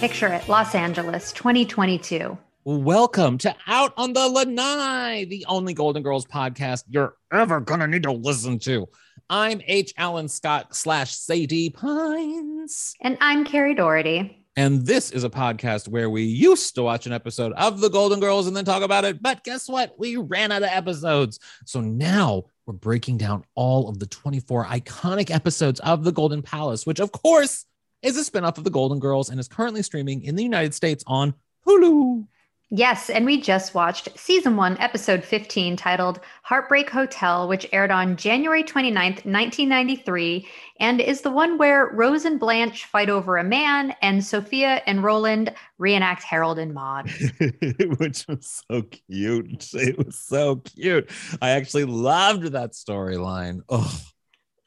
Picture it, Los Angeles, 2022. Welcome to Out on the Lanai, the only Golden Girls podcast you're ever gonna need to listen to. I'm H. Allen Scott slash Sadie Pines. And I'm Carrie Doherty. And this is a podcast where we used to watch an episode of The Golden Girls and then talk about it. But guess what? We ran out of episodes. So now we're breaking down all of the 24 iconic episodes of The Golden Palace, which of course is a spinoff of The Golden Girls and is currently streaming in the United States on Hulu. Yes, and we just watched season one, episode 15, titled Heartbreak Hotel, which aired on January 29th, 1993, and is the one where Rose and Blanche fight over a man, and Sophia and Roland reenact Harold and Maude. which was so cute. It was so cute. I actually loved that storyline. Oh,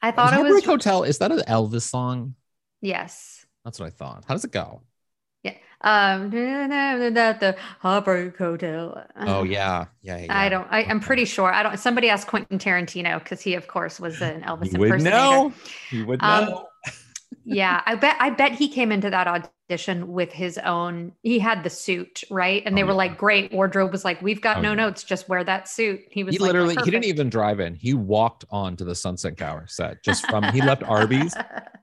I thought it Heartbreak was. Hotel. Is that an Elvis song? Yes. That's what I thought. How does it go? Yeah. Um, the Heartbreak Hotel. Oh yeah, yeah. yeah. I don't. I, I'm pretty sure. I don't. Somebody asked Quentin Tarantino because he, of course, was an Elvis You would impersonator. know. You would Um, yeah, I bet. I bet he came into that audition with his own. He had the suit, right? And they Oh, were yeah. like, "Great." Wardrobe was like, "We've got Oh, no yeah. notes. Just wear that suit." He was He like, literally he didn't even drive in. He walked on to the Sunset Gower set just from he left Arby's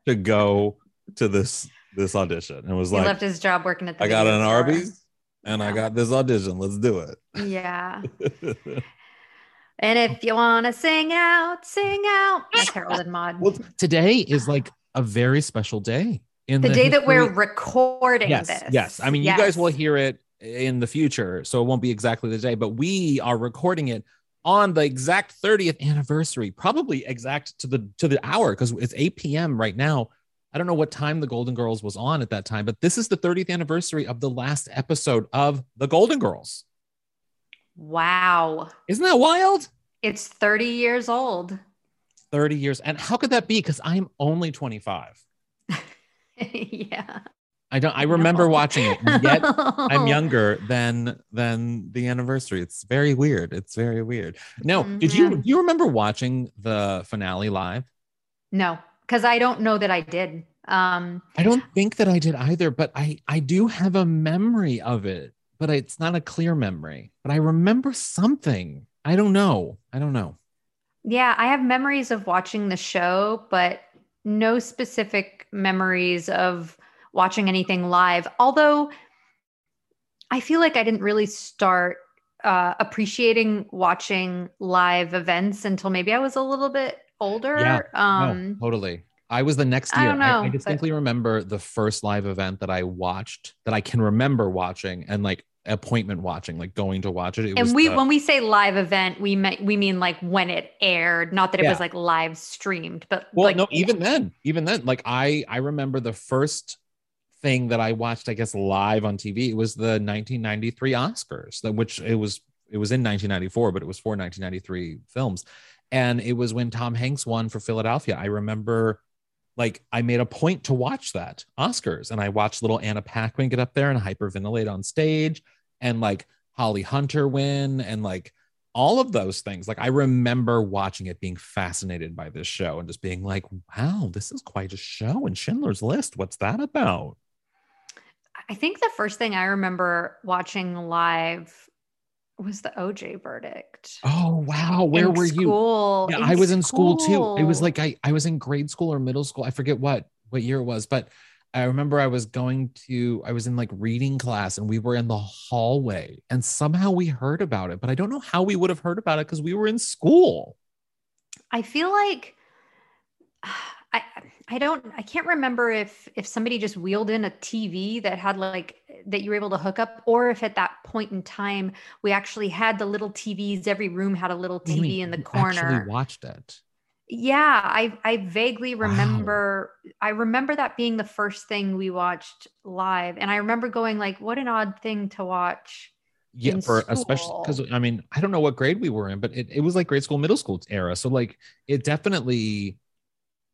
to go to this this audition and was he like, left his job working at the. I got an store. Arby's and I got this audition. Let's do it. Yeah. And if you want to sing out, sing out. That's Harold and Maude. well, today is like a very special day in the day that we're recording yes, this. yes. I mean, you guys will hear it in the future, so it won't be exactly the day, but we are recording it on the exact 30th anniversary, probably exact to the to the hour because it's 8 p.m. right now. I don't know what time the Golden Girls was on at that time, but this is the 30th anniversary of the last episode of the Golden Girls. Wow. Isn't that wild? It's 30 years old. 30 years. And how could that be? Because I'm only 25. yeah. I don't I remember No. watching it, yet I'm younger than than the anniversary. It's very weird. It's very weird. No, did you Mhm. do you remember watching the finale live? No, because I don't know that I did. Um, I don't think that I did either, but I I do have a memory of it, but it's not a clear memory. But I remember something. I don't know. I don't know. yeah, I have memories of watching the show, but no specific memories of watching anything live. Although I feel like I didn't really start uh, appreciating watching live events until maybe I was a little bit older. Yeah, Um, no, totally. I was the next I year. don't I, know, I but- distinctly remember the first live event that I watched that I can remember watching and like appointment watching, like going to watch it. It and we the- when we say live event, we mean we mean like when it aired, not that it was like live streamed, but well, like no, even then, even then, like I I remember the first thing that I watched, I guess, live on TV. It was the 1993 Oscars, that which it was it was in 1994, but it was for 1993 films, and it was when Tom Hanks won for Philadelphia. I remember. Like I made a point to watch that Oscars, and I watched little Anna Paquin get up there and hyperventilate on stage, and like Holly Hunter win, and like all of those things. Like I remember watching it, being fascinated by this show, and just being like, "Wow, this is quite a show." And Schindler's List, what's that about? I think the first thing I remember watching live was the OJ verdict. Oh wow, where in were you? Yeah, I was in school too. It was like I I was in grade school or middle school. I forget what what year it was, but I remember I was going to I was in like reading class and we were in the hallway and somehow we heard about it, but I don't know how we would have heard about it because we were in school. I feel like I I don't I can't remember if if somebody just wheeled in a TV that had like that you were able to hook up or if at that point in time we actually had the little TVs every room had a little What do you TV in the corner. Actually watched it. Yeah, I I vaguely Wow. remember I remember that being the first thing we watched live and I remember going like what an odd thing to watch. yeah for especially because i mean i don't know what grade we were in but it, it was like grade school middle school era so like it definitely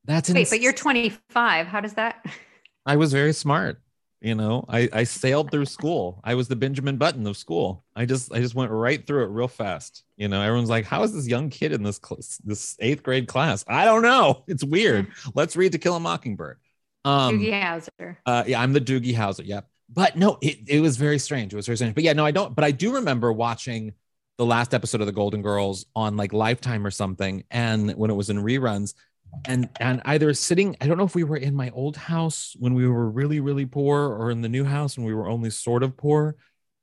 that's Wait, but you're 25. How does that i was very smart you know i i sailed through school i was the benjamin button of school i just i just went right through it real fast you know everyone's like how is this young kid in this this eighth grade class i don't know it's weird let's read to kill a mockingbird um Doogie Howser? uh, yeah, I'm the Doogie Howser. Yep. but no, it, it was very strange. It was very strange. But yeah, no, I don't. But I do remember watching the last episode of the Golden Girls on like Lifetime or something, and when it was in reruns, and and either sitting, I don't know if we were in my old house when we were really really poor, or in the new house when we were only sort of poor,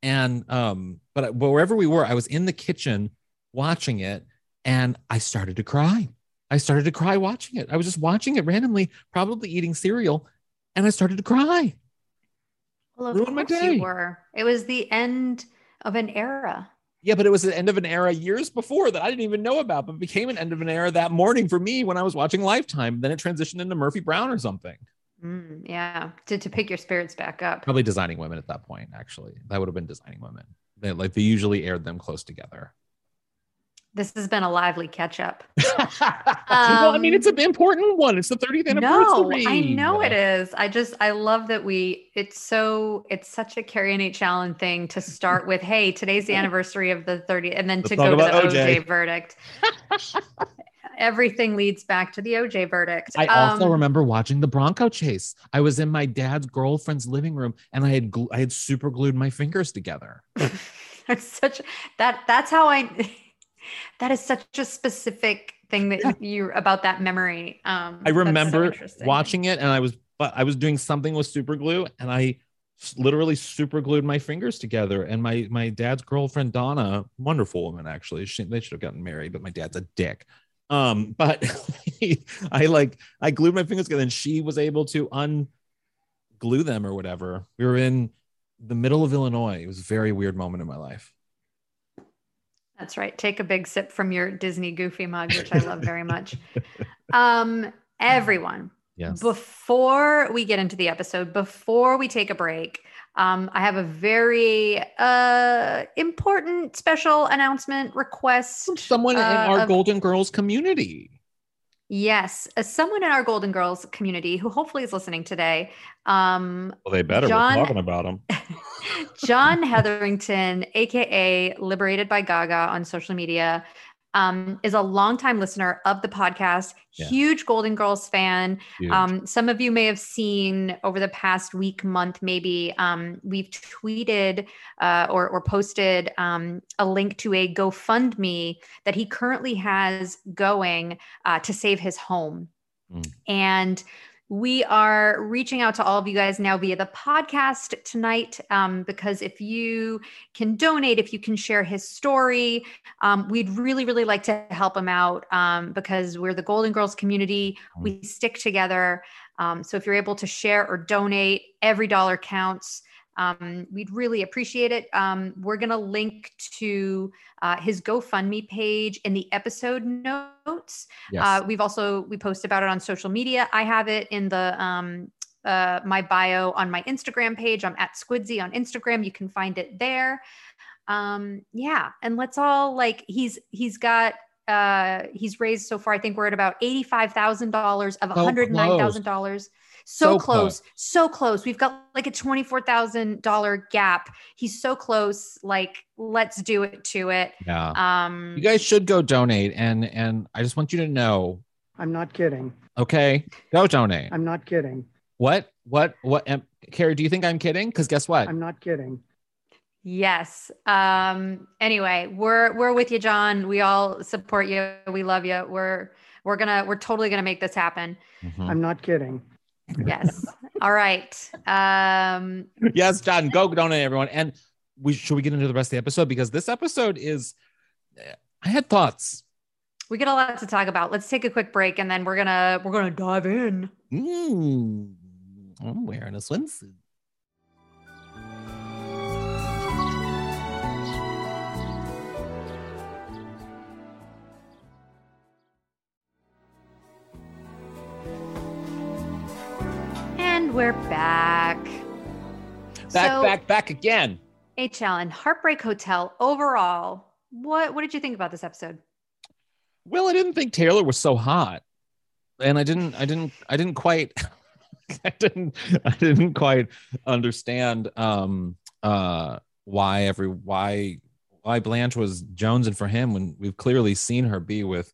and um, but wherever we were, I was in the kitchen watching it, and I started to cry. I started to cry watching it. I was just watching it randomly, probably eating cereal, and I started to cry. Well, of Ruined course you were. It was the end of an era. Yeah, but it was the end of an era years before that I didn't even know about, but became an end of an era that morning for me when I was watching Lifetime. Then it transitioned into Murphy Brown or something. Mm, yeah, to, to pick your spirits back up. Probably designing women at that point, actually. That would have been designing women. They, like they usually aired them close together. This has been a lively catch up. um, well, I mean, it's an important one. It's the 30th anniversary. No, I know it is. I just, I love that we, it's so, it's such a Carrie and H. Allen thing to start with, hey, today's the anniversary of the 30th, and then Let's to go to the OJ, OJ verdict. Everything leads back to the OJ verdict. I um, also remember watching the Bronco chase. I was in my dad's girlfriend's living room and I had, gl- I had super glued my fingers together. that's such, that, that's how I, that is such a specific thing that yeah. you about that memory. Um, I remember so watching it, and I was but I was doing something with super glue, and I literally super glued my fingers together. And my my dad's girlfriend Donna, wonderful woman actually, she, they should have gotten married, but my dad's a dick. Um, but I like I glued my fingers together, and she was able to unglue them or whatever. We were in the middle of Illinois. It was a very weird moment in my life. That's right. Take a big sip from your Disney Goofy mug, which I love very much. Um, everyone, yes. before we get into the episode, before we take a break, um, I have a very uh, important special announcement request. From someone uh, in our of, Golden Girls community. Yes, as someone in our Golden Girls community who hopefully is listening today. Um, well, they better. John, We're talking about them. John Hetherington, aka Liberated by Gaga on social media, um, is a longtime listener of the podcast, yeah. huge Golden Girls fan. Um, some of you may have seen over the past week, month, maybe, um, we've tweeted uh, or, or, posted um, a link to a GoFundMe that he currently has going uh, to save his home. Mm. And we are reaching out to all of you guys now via the podcast tonight um, because if you can donate, if you can share his story, um, we'd really, really like to help him out um, because we're the Golden Girls community. Mm. We stick together. Um, so if you're able to share or donate, every dollar counts. Um, we'd really appreciate it. Um, we're going to link to uh, his GoFundMe page in the episode notes. Yes. Uh, we've also we post about it on social media. I have it in the um, uh, my bio on my Instagram page. I'm at Squidsy on Instagram. You can find it there. Um, yeah, and let's all like he's he's got uh he's raised so far. I think we're at about eighty five thousand dollars of one hundred nine thousand dollars so, so close, close, so close. We've got like a $24,000 gap. He's so close. Like, let's do it to it. Yeah. Um, you guys should go donate. And, and I just want you to know. I'm not kidding. Okay. Go donate. I'm not kidding. What, what, what, um, Carrie, do you think I'm kidding? Cause guess what? I'm not kidding. Yes. Um, anyway, we're, we're with you, John. We all support you. We love you. We're, we're gonna, we're totally gonna make this happen. Mm-hmm. I'm not kidding. Yes. All right. Um, yes, John, go donate everyone. And we should we get into the rest of the episode because this episode is I had thoughts. We get a lot to talk about. Let's take a quick break and then we're gonna we're gonna dive in. Mm, I'm wearing a swimsuit. And we're back. Back, so, back, back again. H. Allen, Heartbreak Hotel. Overall, what what did you think about this episode? Well, I didn't think Taylor was so hot, and I didn't, I didn't, I didn't quite, I didn't, I didn't quite understand um, uh, why every why why Blanche was jonesing for him when we've clearly seen her be with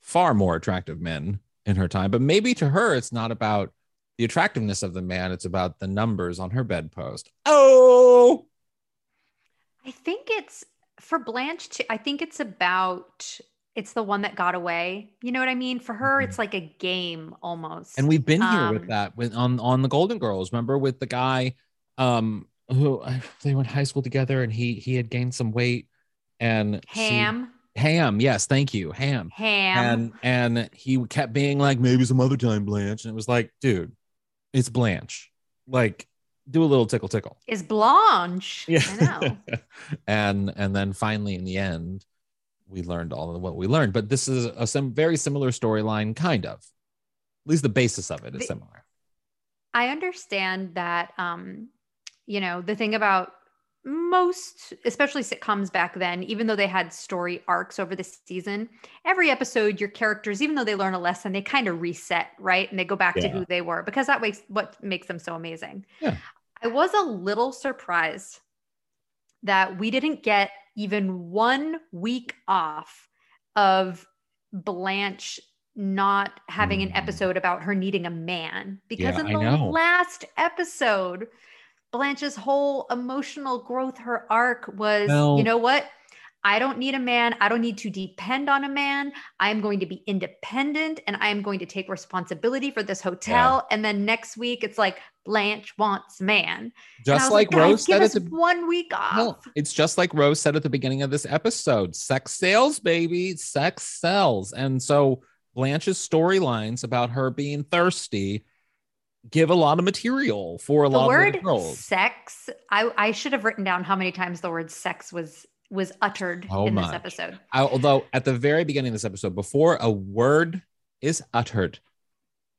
far more attractive men in her time. But maybe to her, it's not about the attractiveness of the man. It's about the numbers on her bedpost. Oh, I think it's for Blanche too. I think it's about it's the one that got away. You know what I mean? For her, it's like a game almost. and we've been here with Um, that with on on the Golden Girls. Remember with the guy um who they went high school together and he he had gained some weight and she- Ham, Ham, yes, thank you, Ham. Ham. And and he kept being like, maybe some other time, Blanche. And it was like, dude, it's Blanche. Like, do a little tickle tickle. It's Blanche. I know. and and then finally in the end, we learned all of what we learned. But this is a some very similar storyline, kind of. At least the basis of it is The- similar. I understand that um, you know, the thing about most especially sitcoms back then, even though they had story arcs over the season, every episode your characters even though they learn a lesson, they kind of reset, right? And they go back to who they were because that makes what makes them so amazing. Yeah. I was a little surprised that we didn't get even one week off of Blanche not having an Mm. episode about her needing a man because Yeah, in the last episode Blanche's whole emotional growth her arc was Well- you know what I don't need a man. I don't need to depend on a man. I am going to be independent and I am going to take responsibility for this hotel. And then next week, it's like Blanche wants man. Just was like Rose said at the one week off. No, it's just like Rose said at the beginning of this episode. Sex sells, baby. Sex sells. And so Blanche's storylines about her being thirsty give a lot of material for a the lot word of the girls. sex, I, I should have written down how many times the word sex was was uttered So in much. this episode. I- although at the very beginning of this episode, before a word is uttered,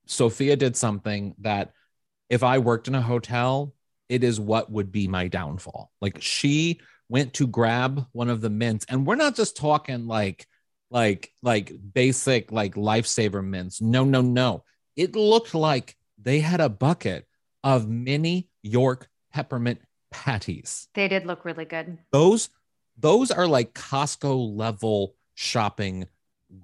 Sophia did something that if I worked in a hotel, it is what would be my downfall. Like she went to grab one of the mints, and we're not just talking like like like basic like lifesaver mints. No, no, no. It looked like they had a bucket of mini York peppermint patties They did look really good. those those are like Costco level shopping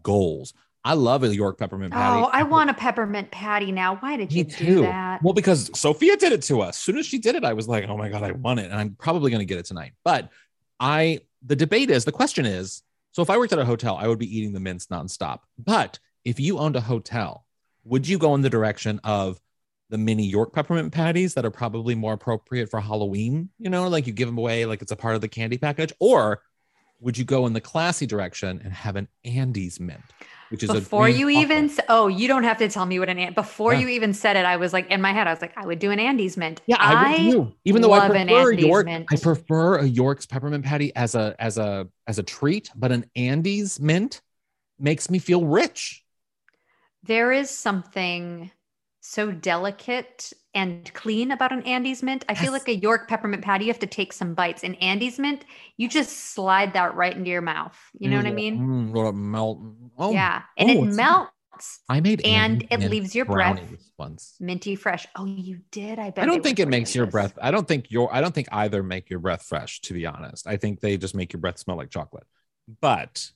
goals. I love a York peppermint oh, patty. Oh, I want a peppermint patty now. Why did Me you too. do that? Well, because Sophia did it to us. As soon as she did it, I was like, oh my God, I want it. And I'm probably going to get it tonight. But I, the debate is the question is so if I worked at a hotel, I would be eating the mints nonstop. But if you owned a hotel, would you go in the direction of the mini York peppermint patties that are probably more appropriate for Halloween? You know, like you give them away like it's a part of the candy package? Or would you go in the classy direction and have an Andes mint, which is before you even oh you don't have to tell me what an ant before Yeah. you even said it i was like in my head i was like i would do an andes mint Yeah, I, would too. Even though I prefer York, mint. I prefer a York's peppermint patty as a as a as a treat, but an Andes mint makes me feel rich. There is something so delicate and clean about an andes mint i feel like a york peppermint patty you have to take some bites an andes mint you just slide that right into your mouth you know what i mean Mm, let it melt. Oh, yeah and oh, it melts I made and it leaves your breath once. minty fresh oh you did i bet I don't think it makes your breath. I don't think your. I don't think either make your breath fresh. To be honest, I think they just make your breath smell like chocolate. But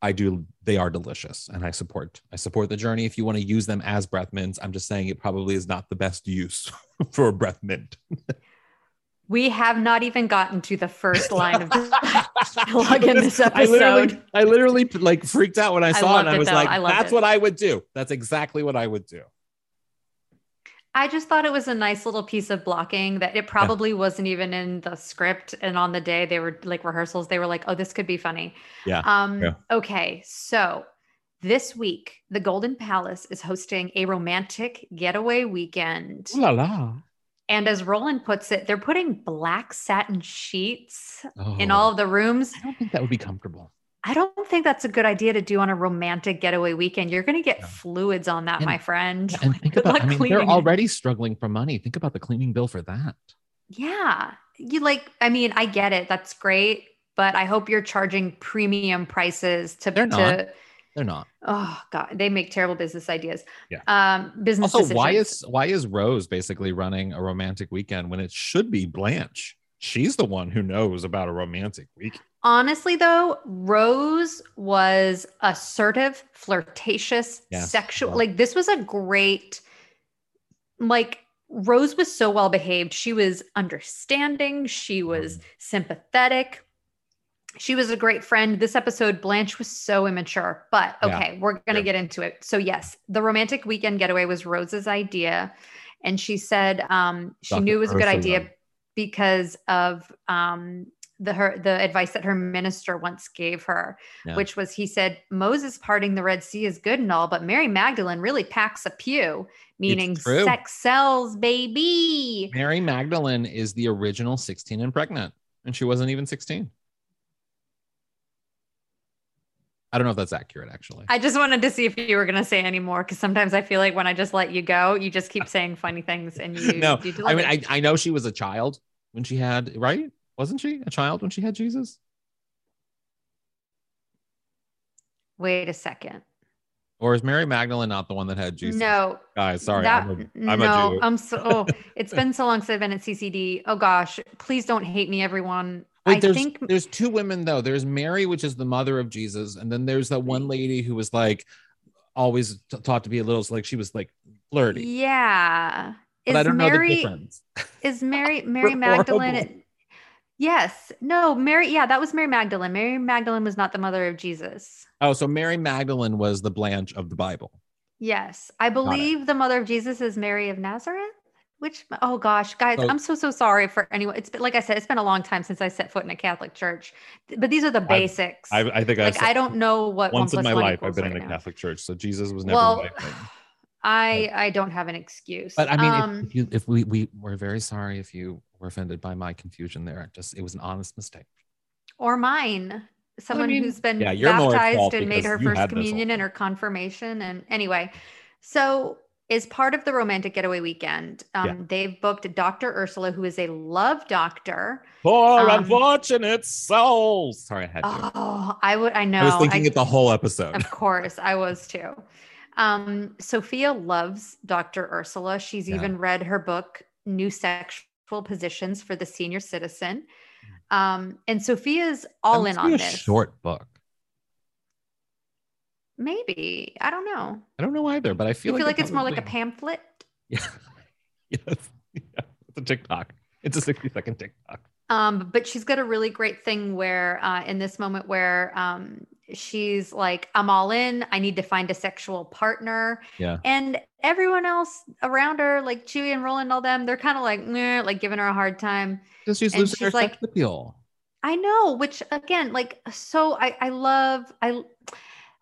I do. They are delicious, and I support. I support the journey. If you want to use them as breath mints, I'm just saying it probably is not the best use for a breath mint. we have not even gotten to the first line of dialogue in this I literally, episode I literally like freaked out when I I saw it. loved And I was though. like, I "That's it. what I would do. That's exactly what I would do." I just thought it was a nice little piece of blocking that it probably wasn't even in the script. And on the day they were like rehearsals, they were like, oh, this could be funny. Yeah, Um, yeah. Okay. So this week, the Golden Palace is hosting a romantic getaway weekend. Ooh la la. And as Roland puts it, they're putting black satin sheets in Oh, all of the rooms. I don't think that would be comfortable. I don't think that's a good idea to do on a romantic getaway weekend. You're going to get Yeah. fluids on that, And- my friend. Think about. I mean, they're cleaning already struggling for money. Think about the cleaning bill for that. Yeah. You like, I mean, I get it. That's great. But I hope you're charging premium prices to, They're to not. They're not. oh God, they make terrible business ideas. Yeah. Um, business Also, why is why is Rose basically running a romantic weekend when it should be Blanche? She's the one who knows about a romantic week. honestly though, Rose was assertive, flirtatious, Yes. sexual. Yeah. Like this was a great like Rose was so well behaved. She was understanding, she was Mhm. sympathetic. She was a great friend. This episode, Blanche was so immature, but Yeah. okay, we're going to Yeah. get into it. So, yes, the romantic weekend getaway was Rose's idea. And she said um, she Dr. knew it was a good Ursula. idea because of um, the her the advice that her minister once gave her, Yeah. which was he said Moses parting the Red Sea is good and all, but Mary Magdalene really packs a pew, meaning sex sells, baby. Mary Magdalene is the original 16 and pregnant, and she wasn't even 16. I don't know if that's accurate, actually. I just wanted to see if you were going to say any more because sometimes I feel like when I just let you go, you just keep saying funny things and you no, you I mean. I, I know she was a child when she had, right? Wasn't she a child when she had Jesus? Wait a second. Or is Mary Magdalene not the one that had Jesus? No, Guys, sorry. that- I'm a, I'm no. I'm so. Oh, it's been so long since I've been at CCD. Oh gosh, please don't hate me, everyone. Wait, I there's, think there's two women though. There's Mary, which is the mother of Jesus, and then there's that one lady who was like always t- taught to be a little like she was like flirty. yeah. But Is I don't know the Mary difference. is Mary Mary Magdalene? horrible. Yes. No, Mary. Yeah, that was Mary Magdalene. Mary Magdalene was not the mother of Jesus. Oh, so Mary Magdalene was the Blanche of the Bible. Yes, I believe the mother of Jesus is Mary of Nazareth. Which oh gosh, guys, So- I'm so so sorry for anyone. It's been like I said, it's been a long time since I set foot in a Catholic church. But these are the basics. I, I think I've like I don't know what once in my life I've been right in a now. Catholic church, so Jesus was never Well. I I don't have an excuse. But I mean, if- um, if, you, if we we we're very sorry if you were offended by my confusion there. It Just it was an honest mistake. or mine, someone mean, who's been yeah, you're more at fault baptized and made her first had this whole communion and her confirmation. And anyway, so as part of the romantic getaway weekend, um, Yeah. they've booked Dr. Ursula, who is a love doctor. Poor Um, unfortunate souls. Sorry, I had to. Oh, I would. I know. I was thinking I- it the whole episode. Of course, I was too. Um, Sophia loves Dr. Ursula. She's Yeah. even read her book, New Sexual Positions for the Senior Citizen. Mm. Um, and Sophia's all in on this. short book. Maybe. I don't know. I don't know either, but I You feel feel like like it's more like a pamphlet? Yeah. yes. Yeah. It's a TikTok. It's a 60 second TikTok. Um, but she's got a really great thing where uh, in this moment where um, she's like, I'm all in. I need to find a sexual partner. Yeah. And everyone else around her, like Chuy and Roland, all them, they're kind of like, like giving her a hard time. Just she's And losing her like- sex appeal. I know, which again, like, so I, I love, I,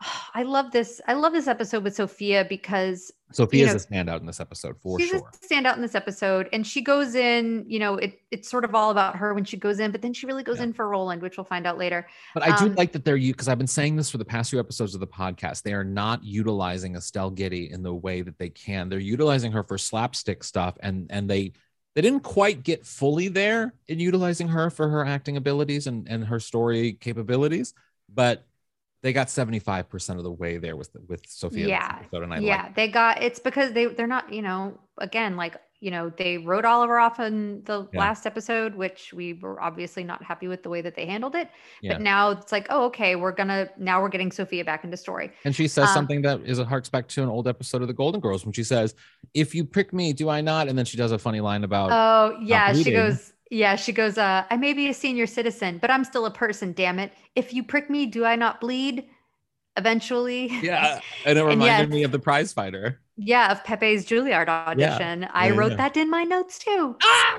I love this. I love this episode with Sophia because Sophia's know, a standout in this episode for she's sure. a standout in this episode, and she goes in. You know, it it's sort of all about her when she goes in, but then she really goes Yeah. in for Roland, which we'll find out later. But I do Um, like that they're you because I've been saying this for the past few episodes of the podcast. They are not utilizing Estelle Getty in the way that they can. They're utilizing her for slapstick stuff, and and they they didn't quite get fully there in utilizing her for her acting abilities and and her story capabilities, but they got seventy five percent of the way there with with Sophia. Yeah. episode, and I yeah, like. they got it's because they they're not, you know, again, like you know, they wrote Oliver off in the Yeah. last episode, which we were obviously not happy with the way that they handled it. Yeah. But now it's like, oh, okay, we're gonna now we're getting Sophia back into story. And she says Um, something that is a harks back to an old episode of the Golden Girls when she says, "If you prick me, do I not?" And then she does a funny line about Oh yeah, she goes. Yeah, she goes. Uh, I may be a senior citizen, but I'm still a person. Damn it! If you prick me, do I not bleed? Eventually. Yeah, and it And reminded yes. me of the prize fighter. Yeah, of Pepe's Juilliard audition. I Yeah, wrote yeah. that in my notes too.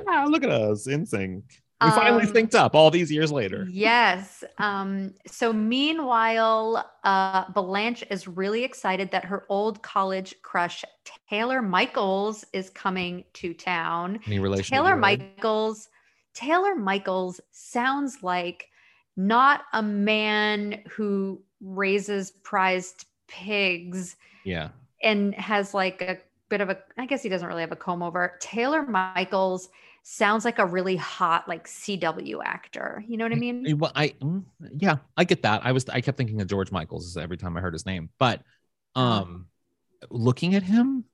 Ah, look at us in sync. We finally Um, synced up all these years later. Yes. Um, so meanwhile, uh, Blanche is really excited that her old college crush, Taylor Michaels, is coming to town. Any relation? Taylor? Michaels. Taylor Michaels sounds like not a man who raises prized pigs Yeah, and has like a bit of a I guess he doesn't really have a comb over. Taylor Michaels sounds like a really hot like CW actor. You know what I mean? Eh, well, I mm, yeah, I get that. I was I kept thinking of George Michaels every time I heard his name, but Oh. um, looking at him,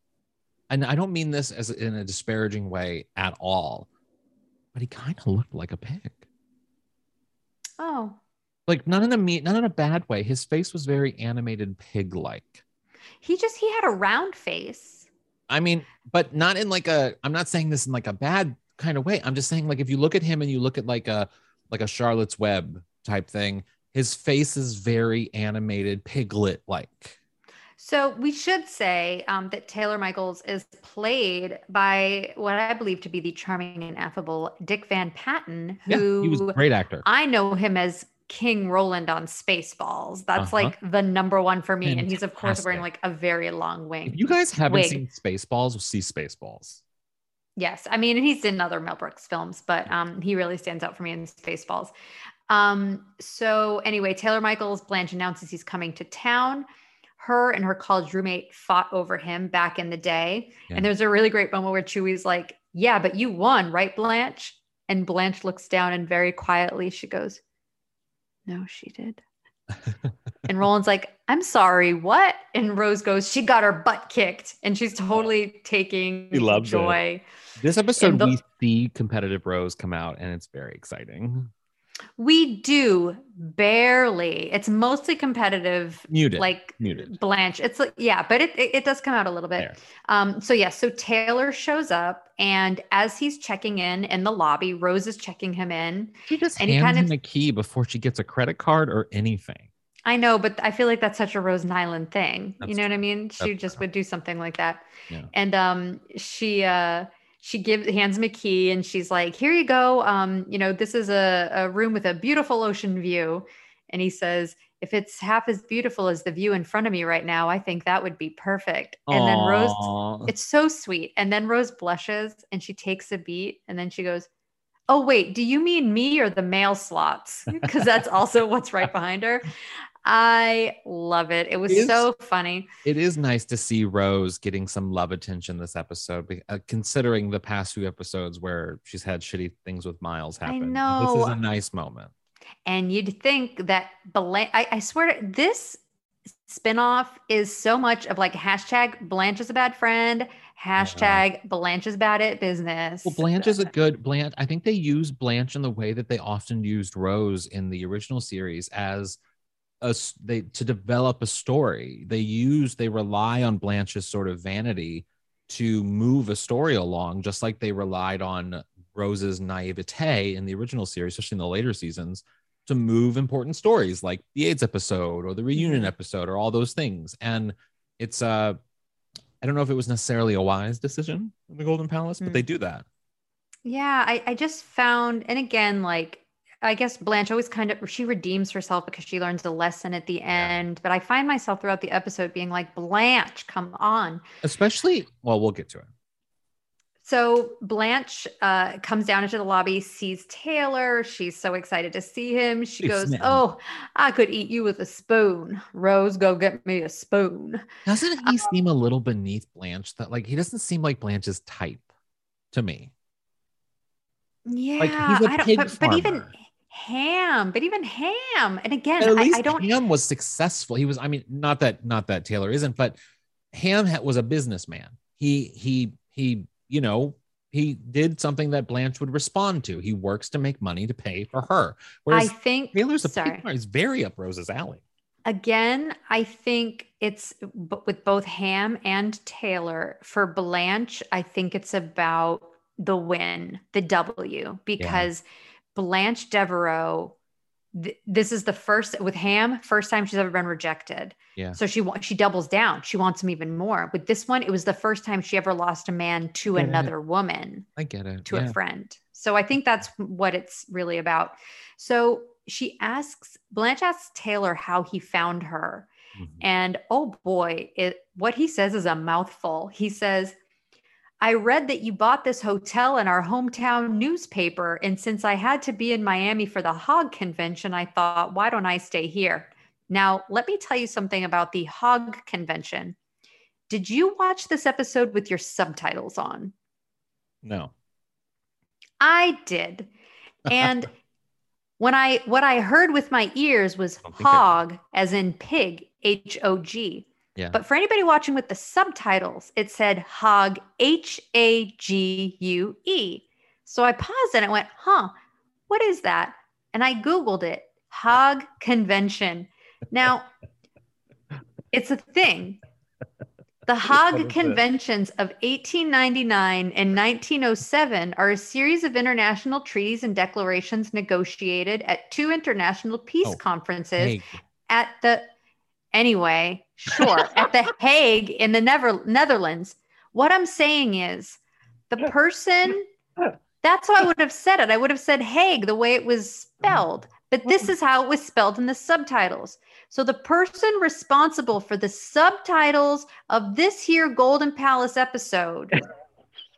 and I don't mean this as in a disparaging way at all, but he kind of looked like a pig. Oh, Like not in a me, not in a bad way. His face was very animated, pig-like. he just he had a round face. I mean, but not in like a. I'm not saying this in like a bad kind of way. I'm just saying like if you look at him and you look at like a like a Charlotte's Web type thing, his face is very animated, piglet like. So we should say um, that Taylor Michaels is played by what I believe to be the charming and affable Dick Van Patten, who yeah, he was a great actor. I know him as King Roland on Spaceballs. That's uh-huh. like the number one for me. Fantastic. And he's of course wearing like a very long wing. If you guys haven't wig. seen Spaceballs, see Spaceballs. Yes, I mean, he's in other Mel Brooks films, but um, he really stands out for me in Spaceballs. Um, so anyway, Taylor Michaels Blanche announces he's coming to town. Her and her college roommate fought over him back in the day, yeah. and there's a really great moment where Chuy's like, "Yeah, but you won, right, Blanche?" And Blanche looks down and very quietly she goes, "No, she did." and Roland's like, I'm sorry, what? And Rose goes, She got her butt kicked. And she's totally taking he loves joy. It. This episode, the- we see competitive Rose come out, and it's very exciting. We do barely. It's mostly competitive. Muted. Like muted. Blanche. It's like, yeah, but it, it, it does come out a little bit. There. Um, so yeah, so Taylor shows up and as he's checking in in the lobby, Rose is checking him in. She just and hands he kind him of, a key before she gets a credit card or anything. I know, but I feel like that's such a Rose Nylund thing. That's you know what I mean? She just would do something like that. Yeah. And um she uh she gives hands me a key and she's like, "Here you go. Um, you know, this is a, a room with a beautiful ocean view." And he says, "If it's half as beautiful as the view in front of me right now, I think that would be perfect." And Aww. then Rose, it's so sweet. And then Rose blushes and she takes a beat and then she goes, "Oh wait, do you mean me or the male slots?" Because that's also what's right behind her. I love it. It was it is, so funny. It is nice to see Rose getting some love attention this episode, uh, considering the past few episodes where she's had shitty things with Miles happen. I know. This is a nice moment. And you'd think that Blanche, I, I swear to this spinoff is so much of like hashtag Blanche is a bad friend, hashtag yeah. Blanche is bad at business. Well, Blanche is a good Blanche. I think they use Blanche in the way that they often used Rose in the original series as a they to develop a story. They use they rely on Blanche's sort of vanity to move a story along, just like they relied on Rose's naivete in the original series, especially in the later seasons, to move important stories like the AIDS episode or the reunion mm-hmm. episode or all those things. And it's uh I don't know if it was necessarily a wise decision in the Golden Palace, mm. but they do that. Yeah, I, I just found, and again, like I guess Blanche always kind of she redeems herself because she learns a lesson at the end. But I find myself throughout the episode being like, Blanche, come on. Especially, well, we'll get to it. So Blanche uh, comes down into the lobby, sees Taylor. She's so excited to see him. She goes, "Oh, I could eat you with a spoon. Rose, go get me a spoon." Doesn't he um, seem a little beneath Blanche? That like he doesn't seem like Blanche's type to me. Yeah, like he's a I don't. But, but, even Ham, but even Ham, and again, I, I, don't. Ham was successful. He was. I mean, not that not that Taylor isn't, but Ham was a businessman. He he he. You know, he did something that Blanche would respond to. He works to make money to pay for her. Whereas I think Taylor's a sorry. He's very up Rose's alley. Again, I think it's with both Ham and Taylor. For Blanche, I think it's about the win, the W, because. Yeah Blanche Devereaux, th- this is the first with Ham, first time she's ever been rejected. Yeah. So she she doubles down. She wants him even more. With this one, it was the first time she ever lost a man to another it. woman. I get it. To yeah. a friend. So I think that's what it's really about. So she asks Blanche asks Taylor how he found her. Mm-hmm. And oh boy, it what he says is a mouthful. He says, I read that you bought this hotel in our hometown newspaper. And since I had to be in Miami for the Hog convention, I thought, why don't I stay here? Now, let me tell you something about the Hog convention. Did you watch this episode with your subtitles on? No. I did. And when I what I heard with my ears was hog as in pig, H O G. Yeah. But for anybody watching with the subtitles, it said Hog, H A G U E. So I paused and I went, huh, what is that? And I Googled it Hog Convention. Now, it's a thing. The Hague? Conventions of 1899 and 1907 are a series of international treaties and declarations negotiated at two international peace Oh, conferences Hey, at the anyway, sure, at the Hague in the Never- Netherlands. What I'm saying is the person that's how I would have said it. I would have said Hague the way it was spelled, but this is how it was spelled in the subtitles. So the person responsible for the subtitles of this here Golden Palace episode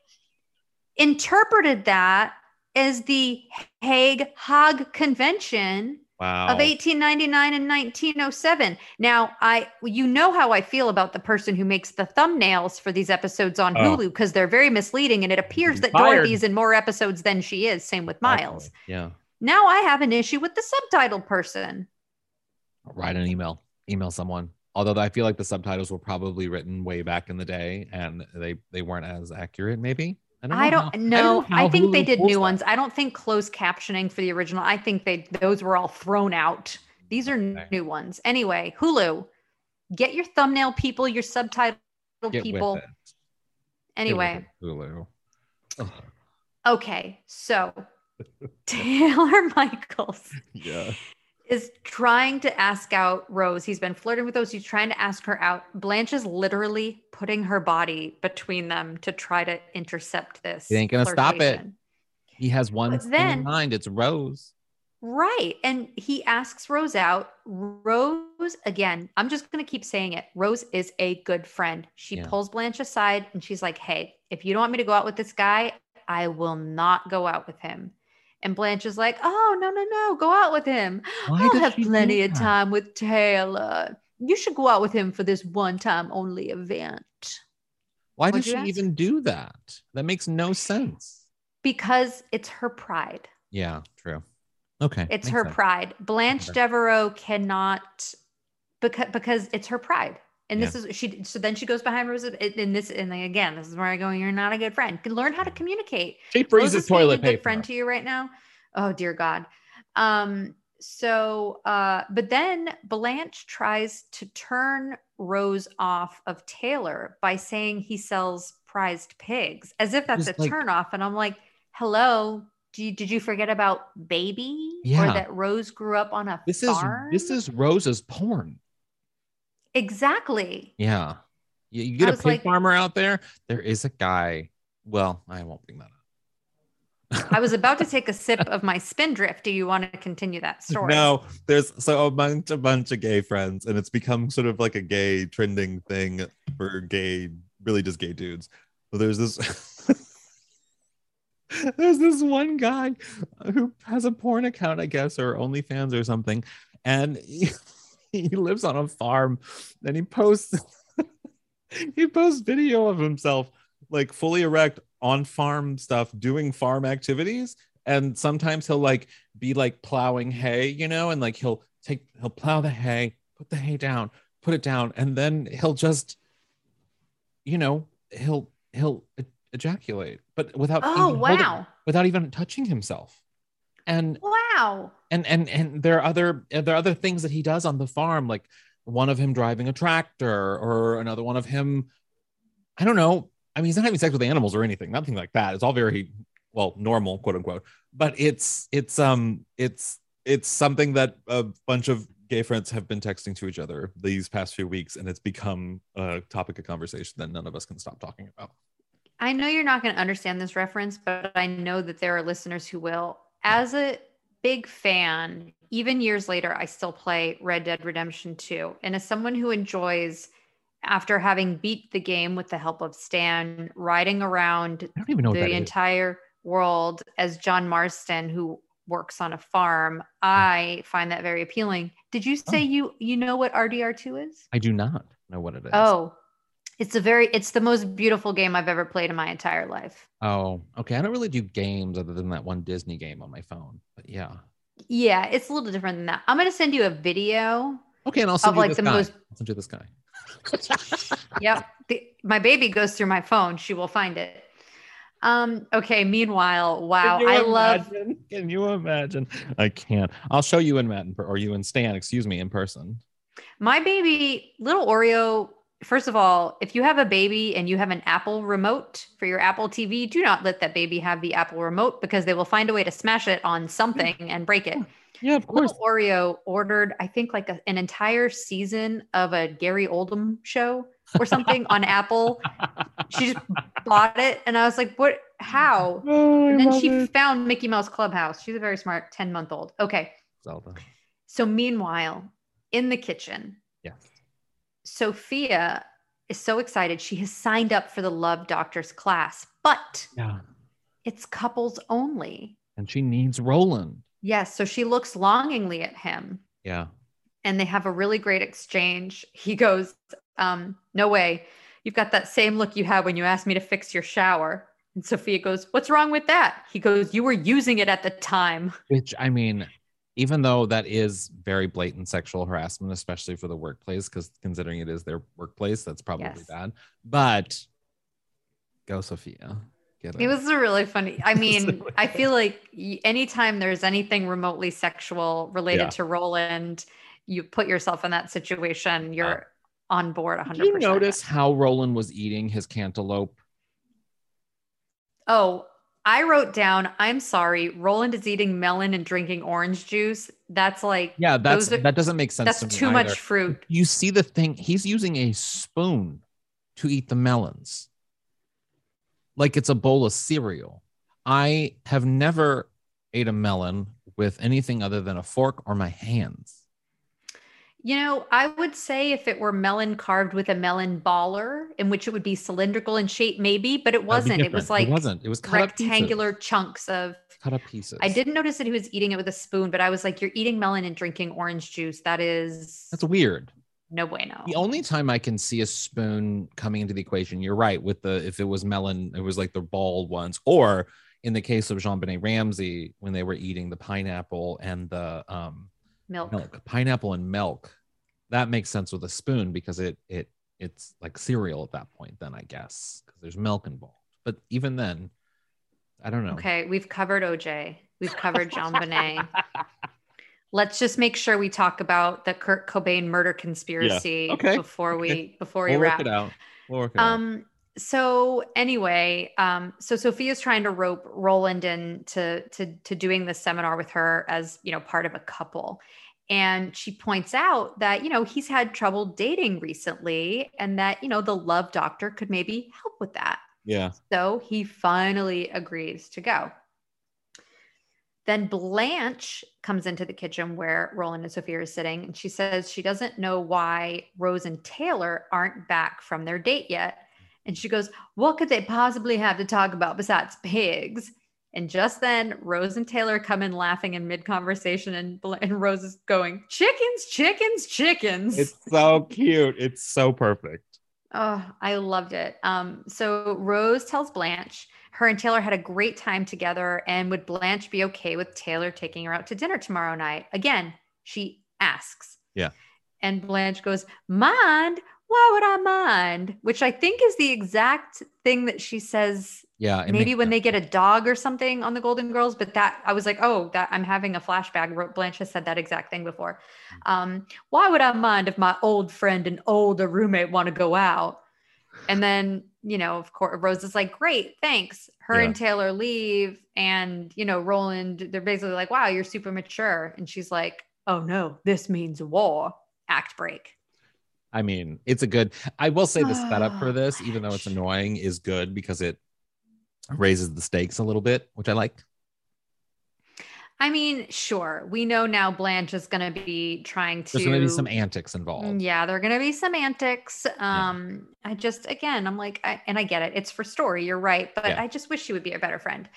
interpreted that as the Hague Hague Convention wow. of 1899 and 1907. Now, I you know how I feel about the person who makes the thumbnails for these episodes on Oh. Hulu because they're very misleading and it appears that Fired. Dorothy's in more episodes than she is, same with Miles. Yeah. Now I have an issue with the subtitle person. Write an email. Email someone. Although I feel like the subtitles were probably written way back in the day and they they weren't as accurate, maybe. I don't know. I don't know. how I think they did new that. ones. I don't think closed captioning for the original. I think they those were all thrown out. These are Okay. new ones. Anyway, Hulu, get your thumbnail people, your subtitle Get people. it. Get with Anyway, Hulu. Ugh. okay. So Taylor Michaels Yeah. Is trying to ask out Rose. He's been flirting with Rose. He's trying to ask her out. Blanche is literally putting her body between them to try to intercept this. He ain't gonna stop it. He has one But thing then- in mind. It's Rose. Right. And he asks Rose out. Rose, again, I'm just going to keep saying it. Rose is a good friend. She Yeah. pulls Blanche aside and she's like, hey, if you don't want me to go out with this guy, I will not go out with him. And Blanche is like, oh, no, no, no, go out with him. Why I'll have plenty of time with Taylor. You should go out with him for this one time only event Why What'd does she ask? even do that? That makes no sense. because it's her pride. Yeah, true. Okay. It's her sense. pride. Blanche. Devereaux cannot because because it's her pride. And this is she so then she goes behind Rose and this and again, this is where I go, you're not a good friend. Can Learn how to communicate. She freezes toilet a paper. friend to you right now. Oh dear God. Um so uh but then Blanche tries to turn Rose off of Taylor by saying he sells prized pigs as if that's Just a like- turn off and I'm like, "Hello, do you, did you forget about baby Yeah. or that Rose grew up on a This is this is Rose's porn. Exactly. Yeah. You, you get a pig like- farmer out there. There is a guy. Well, I won't bring that up. I was about to take a sip of my spindrift. Do you want to continue that story? No, there's so a bunch, a bunch of gay friends, and it's become sort of like a gay trending thing for gay, really just gay dudes. So there's this. there's this one guy who has a porn account, I guess, or OnlyFans or something, and he, he lives on a farm, and he posts he posts video of himself like fully erect on farm stuff, doing farm activities, and sometimes he'll like be like plowing hay, you know, and like he'll take he'll plow the hay, put the hay down, put it down, and then he'll just, you know, he'll he'll ejaculate, but without Oh even holding- wow. without even touching himself, and Wow. and and and there are other there are other things that he does on the farm, like one of him driving a tractor, or another one of him, I don't know. I mean, he's not having sex with animals or anything, nothing like that. It's all very well normal, quote unquote. But it's it's um it's it's something that a bunch of gay friends have been texting to each other these past few weeks, and it's become a topic of conversation that none of us can stop talking about. I know you're not going to understand this reference, but I know that there are listeners who will. As a big fan, even years later, I still play Red Dead Redemption 2. And as someone who enjoys, after having beat the game with the help of Stan, riding around I don't even know what the is. entire world as John Marston, who works on a farm, I find that very appealing. Did you oh. say Oh. you you know what RDR2 is? I do not know what it is. Oh, it's a very it's the most beautiful game I've ever played in my entire life. Oh, okay. I don't really do games other than that one Disney game on my phone. But yeah. Yeah, it's a little different than that. I'm gonna send you a video. Okay, and I'll send Of, you like, this the guy. most- I'll send you this guy. Yep. the, my baby goes through my phone. She will find it. Um, okay, meanwhile, wow, Can you I love? Can you imagine? I can't. I'll show you in Matt in or you and Stan, excuse me, in person. my baby, little Oreo first of all, if you have a baby and you have an Apple remote for your Apple TV, do not let that baby have the Apple remote because they will find a way to smash it on something and break it. Yeah, of course. Little Oreo ordered, I think, like a, an entire season of a Gary Oldman show or something on Apple. She just bought it, and I was like, "What? How?" Oh, And then she it. found Mickey Mouse Clubhouse. She's a very smart ten month old. Okay, Zelda. so meanwhile, in the kitchen, Yes. Sophia is so excited. She has signed up for the Love Doctors class, but Yeah. it's couples only. And she needs Roland. Yes, so she looks longingly at him. Yeah. and they have a really great exchange. He goes, um, No way. You've got that same look you had when you asked me to fix your shower. And Sophia goes, What's wrong with that? He goes, You were using it at the time. Which I mean, even though that is very blatant sexual harassment, especially for the workplace, because considering it is their workplace, that's probably Yes. bad. But go, Sophia. Get It was a really funny. I mean, I feel like anytime there's anything remotely sexual related Yeah. to Roland, you put yourself in that situation, you're on board 100%. Did you notice how Roland was eating his cantaloupe? Oh, I wrote down, I'm sorry, Roland is eating melon and drinking orange juice. That's like, Yeah, that's are- that doesn't make sense. that's to me too either. much fruit. You see the thing, he's using a spoon to eat the melons. Like it's a bowl of cereal. I have never ate a melon with anything other than a fork or my hands. You know, I would say if it were melon carved with a melon baller, in which it would be cylindrical in shape, maybe, but it wasn't. It was like it wasn't. It was rectangular chunks of. cut up pieces. I didn't notice that he was eating it with a spoon, but I was like, "You're eating melon and drinking orange juice. That is That's weird. no bueno." The only time I can see a spoon coming into the equation, you're right. With the if it was melon, it was like the ball ones, or in the case of JonBenét Ramsey when they were eating the pineapple and the um, Milk. milk, pineapple and milk. That makes sense with a spoon because it it it's like cereal at that point. Then I guess because there's milk involved. But even then, I don't know. Okay, we've covered OJ. We've covered JonBenét. Let's just make sure we talk about the Kurt Cobain murder conspiracy Okay, before we okay. before we We'll wrap. it out. We'll work it out. Um, So anyway, um. So Sophia's trying to rope Roland into to to doing this seminar with her as you know part of a couple, and she points out that you know he's had trouble dating recently, and that you know the love doctor could maybe help with that. Yeah. So he finally agrees to go. Then Blanche comes into the kitchen where Roland and Sophia are sitting, and she says she doesn't know why Rose and Taylor aren't back from their date yet. And she goes, What could they possibly have to talk about besides pigs? And just then, Rose and Taylor come in laughing in mid conversation, and, and Rose is going, Chickens, chickens, chickens. It's so cute. It's so perfect. Oh, I loved it. Um, so Rose tells Blanche her and Taylor had a great time together, and would Blanche be okay with Taylor taking her out to dinner tomorrow night? Again, she asks. Yeah. And Blanche goes, Mind? Why would I mind? Which I think is the exact thing that she says Yeah. maybe when sense. they get a dog or something on the Golden Girls, but that I was like, oh, that I'm having a flashback. Blanche has said that exact thing before. Mm-hmm. Um, why would I mind if my old friend and older roommate want to go out? And then, you know, of course, Rose is like, great, thanks. Her Yeah. and Taylor leave, and you know, Roland, they're basically like, wow, you're super mature. And she's like, oh no, this means war. Act break. I mean, it's a good. I will say the setup for this, even though it's annoying, is good because it raises the stakes a little bit, which I like. I mean, sure. We know now Blanche is going to be trying to. There's going to be some antics involved. Yeah, there are going to be some antics. Um, I just, again, I'm like, I, and I get it. It's for story. You're right. But Yeah. I just wish she would be a better friend.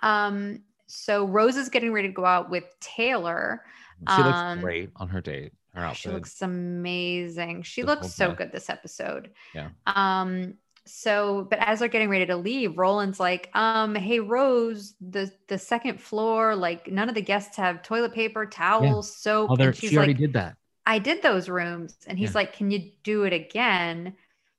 Um, so Rose is getting ready to go out with Taylor. She looks Um, great on her date. Her outfit. She looks amazing. She The looks so good this episode. Yeah. Um, so but as they're getting ready to leave, Roland's like, um, hey Rose, the the second floor, like none of the guests have toilet paper, towels, soap. oh, and she's she already like, did that. I did those rooms. And he's Yeah. like, Can you do it again?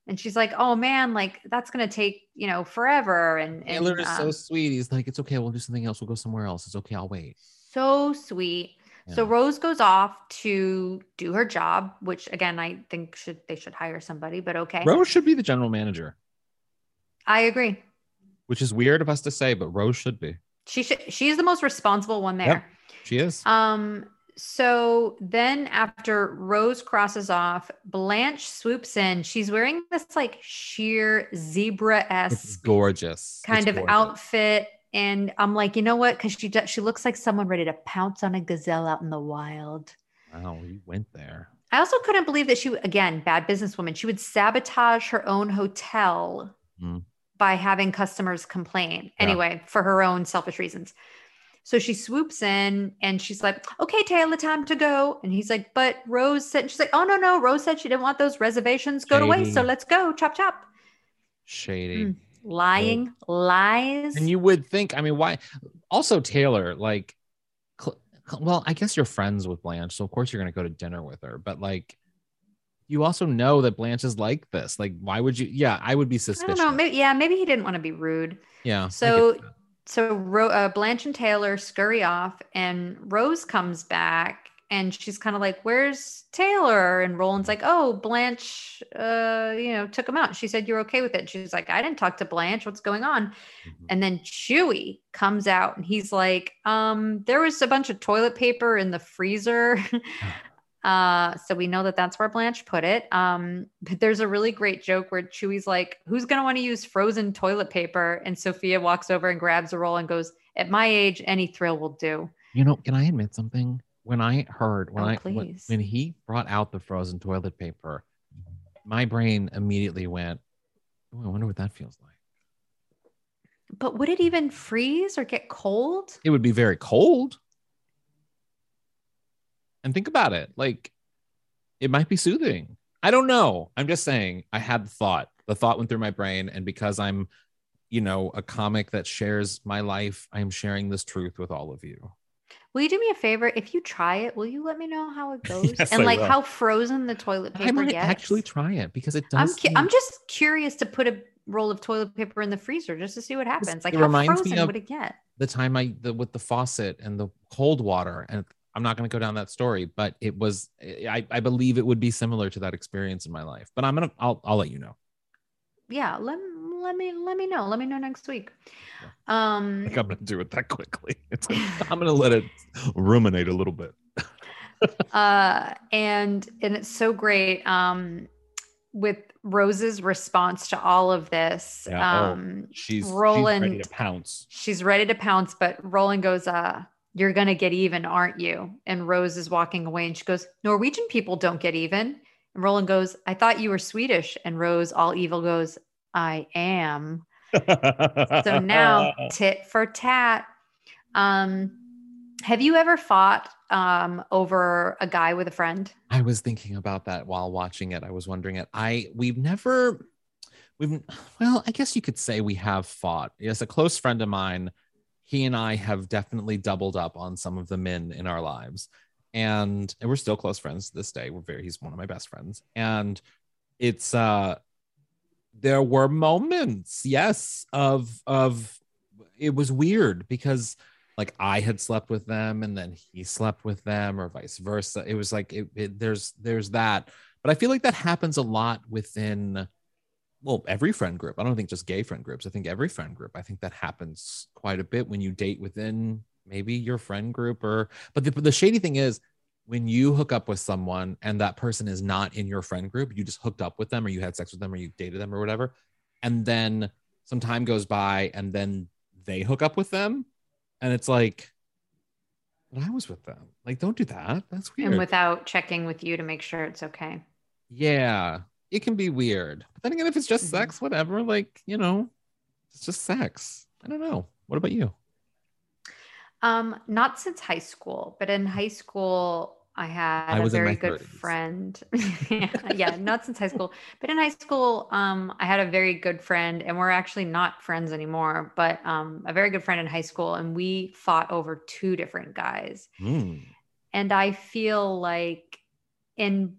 And she's like, Oh man, like that's gonna take, you know, forever. And, and Taylor is so um, sweet. He's like, it's okay. We'll do something else. We'll go somewhere else. It's okay. I'll wait. so sweet. So Rose goes off to do her job, which again I think should they should hire somebody, but okay. Rose should be the general manager, I agree. which is weird of us to say, but Rose should be. She should she's the most responsible one there. She is. Um so then after Rose crosses off, Blanche swoops in. She's wearing this like sheer zebra esque gorgeous. kind It's of gorgeous. outfit. And I'm like, you know what? Because she does, she looks like someone ready to pounce on a gazelle out in the wild. Wow, you went there. I also couldn't believe that she, again, bad businesswoman, she would sabotage her own hotel Mm. by having customers complain Yeah. anyway for her own selfish reasons. So she swoops in and she's like, okay, Taylor, time to go. And he's like, but Rose said, she's like, oh, no, no. Rose said she didn't want those reservations go away. So let's go. Chop, chop. Shady. Mm. Lying, lies. And you would think, I mean, why? Also, Taylor, like, cl- well, I guess you're friends with Blanche, so of course you're going to go to dinner with her. But like, you also know that Blanche is like this. Like, why would you? Yeah, I would be I suspicious. don't know. Maybe, yeah, maybe he didn't want to be rude. yeah. So- so Ro- uh, Blanche and Taylor scurry off, and Rose comes back, and she's kind of like, "Where's Taylor?" And Roland's like, "Oh, Blanche, uh, you know, took him out. She said you're okay with it." She's like, "I didn't talk to Blanche. What's going on?" Mhm. And then Chuy comes out, and he's like, "Um, there was a bunch of toilet paper in the freezer." Uh, so we know that that's where Blanche put it. Um, but there's a really great joke where Chuy's like, "Who's gonna want to use frozen toilet paper?" And Sophia walks over and grabs a roll and goes, "At my age, any thrill will do." You know, can I admit something? When I heard when Oh, I when, when he brought out the frozen toilet paper, mm-hmm. my brain immediately went, "Oh, I wonder what that feels like." But would it even freeze or get cold? It would be very cold. And think about it, like it might be soothing. I don't know. I'm just saying. I had the thought. The thought went through my brain, and because I'm, you know, a comic that shares my life, I am sharing this truth with all of you. Will you do me a favor? If you try it, will you let me know how it goes Yes, and like how frozen the toilet paper I might gets? actually try it because it does. I'm cu- I'm just curious to put a roll of toilet paper in the freezer just to see what happens. Like it how reminds me frozen of- would it get? the time I the with the faucet and the cold water, and I'm not going to go down that story, but it was. Eh, I I believe it would be similar to that experience in my life. But I'm gonna. I'll I'll let you know. Yeah, let let me let me know. Let me know next week. Um I'm gonna do it that quickly. It's I'm gonna let it ruminate a little bit. uh and and it's so great um with Rose's response to all of this. Yeah, oh, Um She's Roland- she's ready to pounce. she's ready to pounce, but Roland goes, uh, you're gonna get even, aren't you? And Rose is walking away and she goes, Norwegian people don't get even. And Roland goes, I thought you were Swedish. And Rose, all evil, goes, I am. So now tit for tat. Um, have you ever fought um over a guy with a friend? I was thinking about that while watching it. I was wondering it. I we've never we've well, I guess you could say we have fought. Yes, a close friend of mine, he and I have definitely doubled up on some of the men in our lives. And, and we're still close friends to this day. We're very he's one of my best friends. And it's uh there were moments, yes, of of it was weird because like I had slept with them and then he slept with them or vice versa. It was like it, it, there's there's that, but I feel like that happens a lot within well every friend group. I don't think just gay friend groups. I think every friend group. I think that happens quite a bit when you date within maybe your friend group or. But the, the shady thing is when you hook up with someone and that person is not in your friend group, you just hooked up with them or you had sex with them or you dated them or whatever, and then some time goes by and then they hook up with them and it's like but i was with them. Like don't do that. That's weird. And without checking with you to make sure it's okay. yeah. It can be weird. But then again if it's just Mhm. sex whatever like you know it's just sex. I don't know. What about you Um, not since high school, but in high school, I had I a very good 30s. friend. yeah, yeah, not since high school, but in high school, um, I had a very good friend, and we're actually not friends anymore. But um, a very good friend in high school, and we fought over two different guys. Hmm. And I feel like in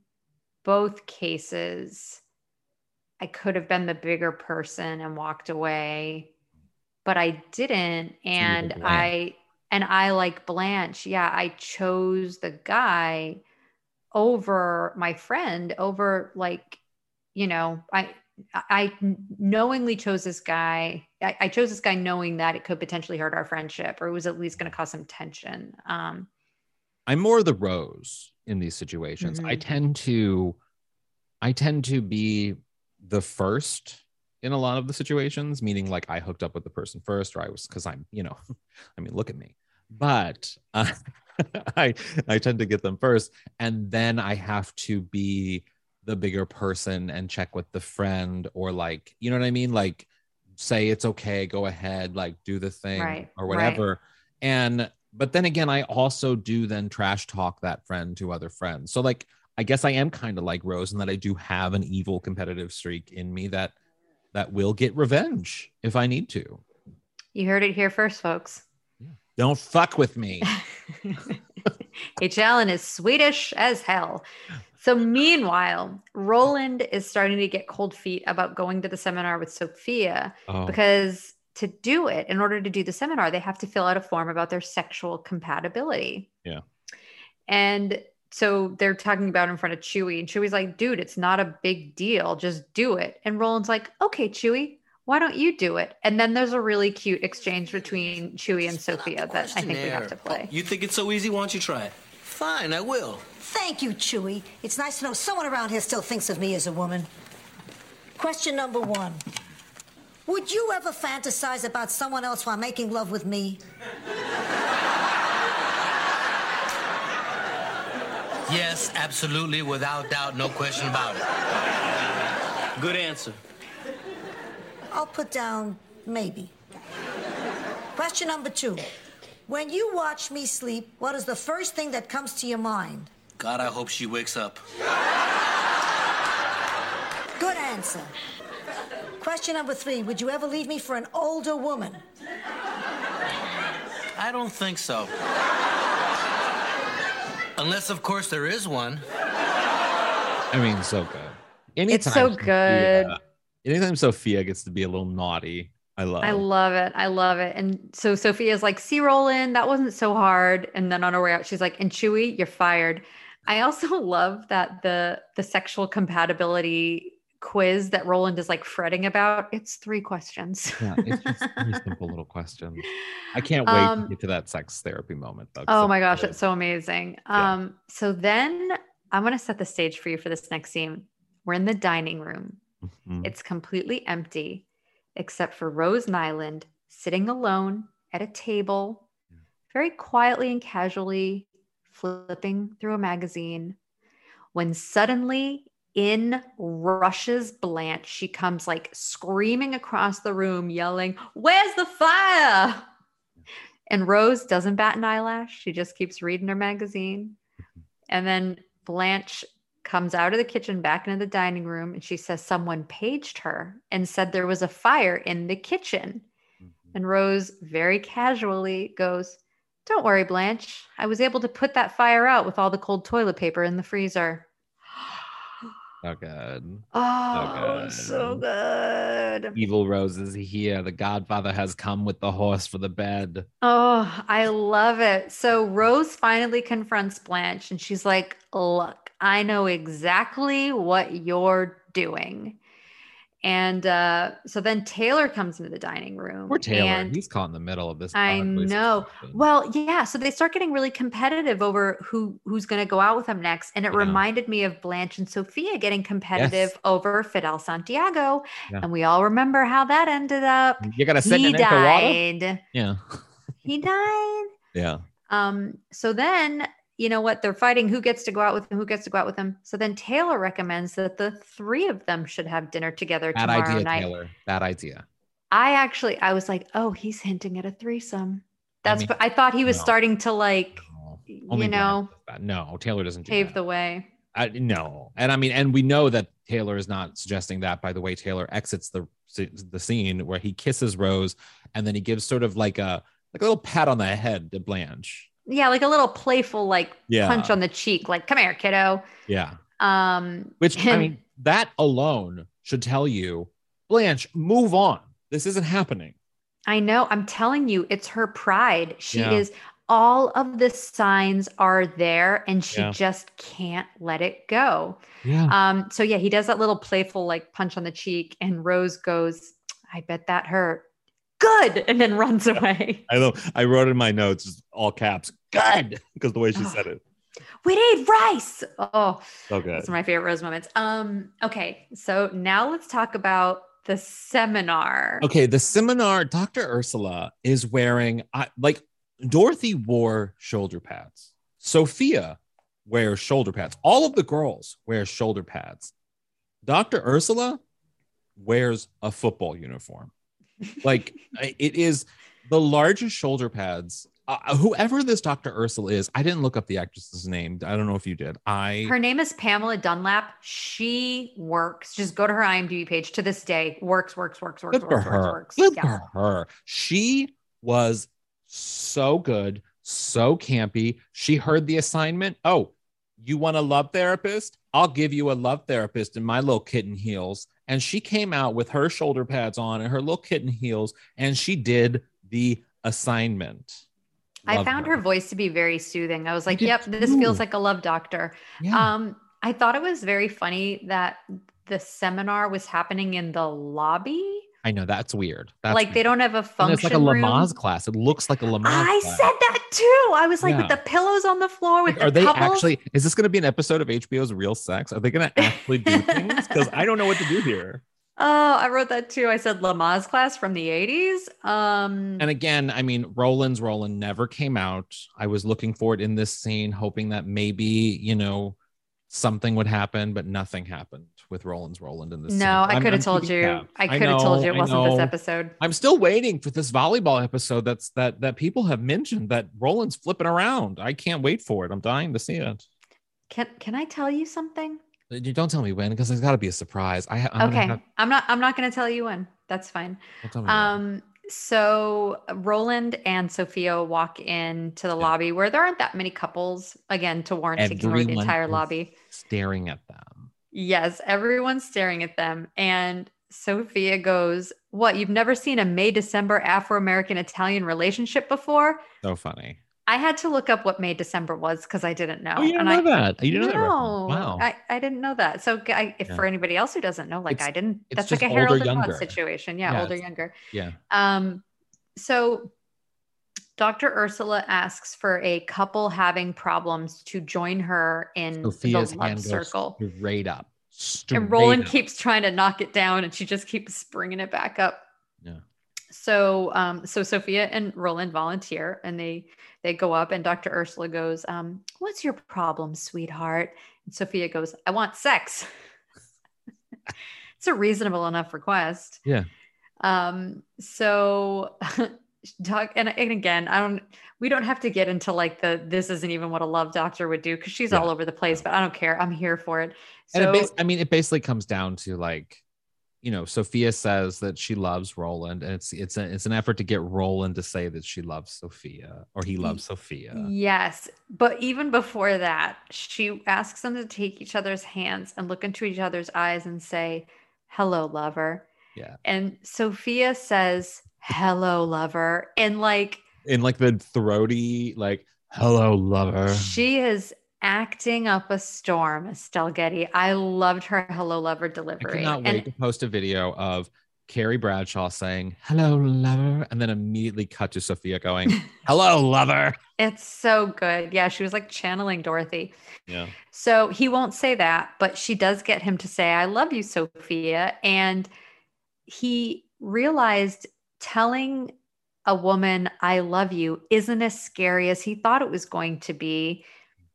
both cases, I could have been the bigger person and walked away, but I didn't. And. I and I like Blanche. Yeah, I chose the guy over my friend over like you know I I knowingly chose this guy. I, I, chose this guy knowing that it could potentially hurt our friendship or it was at least going to cause some tension. Um, I'm more the rose in these situations. Mm-hmm. I tend to, I tend to be the first in a lot of the situations, meaning like I hooked up with the person first, or I was because I'm, you know, I mean, look at me. But uh, I, I tend to get them first, and then I have to be the bigger person and check with the friend or like you know what i mean like say it's okay go ahead like do the thing right, or whatever right. and but then again i also do then trash talk that friend to other friends so like i guess i am kind of like rose in that i do have an evil competitive streak in me that that will get revenge if i need to you heard it here first folks yeah. don't fuck with me H. Allen is Swedish as hell. So, meanwhile, Roland is starting to get cold feet about going to the seminar with Sophia oh. because to do it, in order to do the seminar, they have to fill out a form about their sexual compatibility. Yeah. And so they're talking about in front of Chuy, and Chuy's like, dude, it's not a big deal. Just do it. And Roland's like, okay, Chuy, why don't you do it? And then there's a really cute exchange between Chuy and Sophia that I think we have to play. You think it's so easy? Why don't you try it? Fine, I will. Thank you, Chuy. It's nice to know someone around here still thinks of me as a woman. Question number one. Would you ever fantasize about someone else while making love with me? Yes, absolutely, without doubt, no question about it. Good answer. I'll put down maybe. Question number two. When you watch me sleep, what is the first thing that comes to your mind? God, I hope she wakes up. Good answer. Question number three Would you ever leave me for an older woman? I don't think so. Unless, of course, there is one. I mean, so good. Anytime it's so good. Sophia, anytime Sophia gets to be a little naughty, I love. I love it. I love it. And so Sophia's like, "See, Roland, that wasn't so hard." And then on her way out, she's like, "And Chuy, you're fired." I also love that the the sexual compatibility quiz that Roland is like fretting about. It's three questions. yeah, it's just three simple little questions. I can't wait um, to get to that sex therapy moment though. Oh my gosh, it's so amazing. Yeah. Um, so then I'm gonna set the stage for you for this next scene. We're in the dining room. Mm-hmm. It's completely empty, except for Rose Nylund sitting alone at a table, very quietly and casually flipping through a magazine when suddenly in rushes Blanche. She comes like screaming across the room, yelling, Where's the fire? And Rose doesn't bat an eyelash. She just keeps reading her magazine. And then Blanche comes out of the kitchen back into the dining room and she says someone paged her and said there was a fire in the kitchen. Mm-hmm. And Rose very casually goes, don't worry, Blanche. I was able to put that fire out with all the cold toilet paper in the freezer. So good. Oh, so good. so good. Evil Rose is here. The Godfather has come with the horse for the bed. Oh, I love it. So Rose finally confronts Blanche and she's like, Look, I know exactly what you're doing. And uh, so then Taylor comes into the dining room. Poor Taylor. And He's caught in the middle of this. I know. Well, yeah. So they start getting really competitive over who who's going to go out with them next. And it yeah. reminded me of Blanche and Sophia getting competitive yes. over Fidel Santiago. Yeah. And we all remember how that ended up. You got to sit he in died. Yeah. he died. Yeah. Um. So then you know what? They're fighting who gets to go out with them, who gets to go out with them. So then Taylor recommends that the three of them should have dinner together Bad tomorrow idea, night. Taylor. Bad idea. I actually, I was like, oh, he's hinting at a threesome. That's, I, mean, I thought he was no, starting to like, no. you know, no, Taylor doesn't do pave that. the way. I, no, and I mean, and we know that Taylor is not suggesting that. By the way, Taylor exits the the scene where he kisses Rose, and then he gives sort of like a like a little pat on the head to Blanche yeah, like a little playful like yeah. punch on the cheek, like "Come here, kiddo." Yeah. Um, which and- I mean, that alone should tell you, Blanche, move on. This isn't happening. I know. I'm telling you, it's her pride. She Yeah. is all of the signs are there and she Yeah. just can't let it go. Yeah. Um, so yeah, he does that little playful like punch on the cheek, and Rose goes, I bet that hurt. Good, and then runs away. I know. I wrote in my notes all caps, good, because the way she said it. we need rice. Oh, So good. Are my favorite Rose moments. Um, okay, so now let's talk about the seminar. Okay, the seminar, Dr. Ursula is wearing I like Dorothy wore shoulder pads. Sophia wears shoulder pads. All of the girls wear shoulder pads. Dr. Ursula wears a football uniform. Like it is the largest shoulder pads. Uh, whoever this Dr. Ursula is, I didn't look up the actress's name. I don't know if you did. I Her name is Pamela Dunlap. She works. Just go to her IMDb page to this day. Works, works, works, works, Good for works, works, works. Good Yeah. for her. She was so good, so campy. She heard the assignment. Oh, you want a love therapist? I'll give you a love therapist in my little kitten heels. And she came out with her shoulder pads on and her little kitten heels, and she did the assignment. I found her voice to be very soothing. I was like, yep, this feels like a love doctor. Yeah. Um, I thought it was very funny that the seminar was happening in the lobby. I know that's weird. That's like they don't have a And function it's like a room. Lamaze class. It looks like a Lamaze. I class. said that too. I was like, with the pillows on the floor, with Like, the are they couples. actually? Is this going to be an episode of HBO's Real Sex? Are they going to actually do things? Because I don't know what to do here. Oh, I wrote that too. I said Lamaze class from the 80s. Um, And again, I mean, Roland's Roland never came out. I was looking for it in this scene, hoping that maybe you know something would happen, but nothing happened with Roland's Roland in this. no, I I'm- could have told keeping you. tabs. I could have told you it wasn't this episode. I'm still waiting for this volleyball episode. That's that that people have mentioned that Roland's flipping around. I can't wait for it. I'm dying to see it. Can Can I tell you something? You don't tell me when, because there's got to be a surprise. I I'm okay, have- I'm not. I'm not going to tell you when. That's fine. don't tell me when. Um, so Roland and Sophia walk into the Yeah. lobby where there aren't that many couples. Again, to warn taking over the entire lobby. staring at them. Yes, everyone's staring at them. And Sophia goes, What? You've never seen a May December Afro American Italian relationship before? So funny. I had to look up what May December was because I didn't know. Oh, you didn't and know I, that. You didn't know that. No. Wow. I, I didn't know that. So, I, if Yeah. for anybody else who doesn't know, like It's- I didn't, that's like a Harold older, and situation. Yeah, Yeah, older, younger. yeah. Um, so Dr. Ursula asks for a couple having problems to join her in Sophia's the love circle. straight up. Straight And Roland up. keeps trying to knock it down, and she just keeps bringing it back up. Yeah. So, um, so Sophia and Roland volunteer, and they they go up, and Dr. Ursula goes, um, "What's your problem, sweetheart?" And Sophia goes, "I want sex." it's a reasonable enough request. Yeah. Um. So, doc, and, and again, I don't. We don't have to get into like the this isn't even what a love doctor would do because she's Yeah. all over the place. But I don't care. I'm here for it. And So it bas- I mean, it basically comes down to like, you know, Sophia says that she loves Roland, and it's it's a, it's an effort to get Roland to say that she loves Sophia or he loves Sophia. Yes. But even before that, she asks them to take each other's hands and look into each other's eyes and say, Hello, lover. Yeah. And Sophia says, Hello, lover. And like In like the throaty, like, hello, lover. she is acting up a storm, Estelle Getty. I loved her Hello, lover delivery. I cannot And wait to post a video of Carrie Bradshaw saying, hello, lover, and then immediately cut to Sophia going, hello, lover. it's so good. Yeah, she was like channeling Dorothy. Yeah. So he won't say that, but she does get him to say, I love you, Sophia. And he realized telling a woman, I love you, isn't as scary as he thought it was going to be.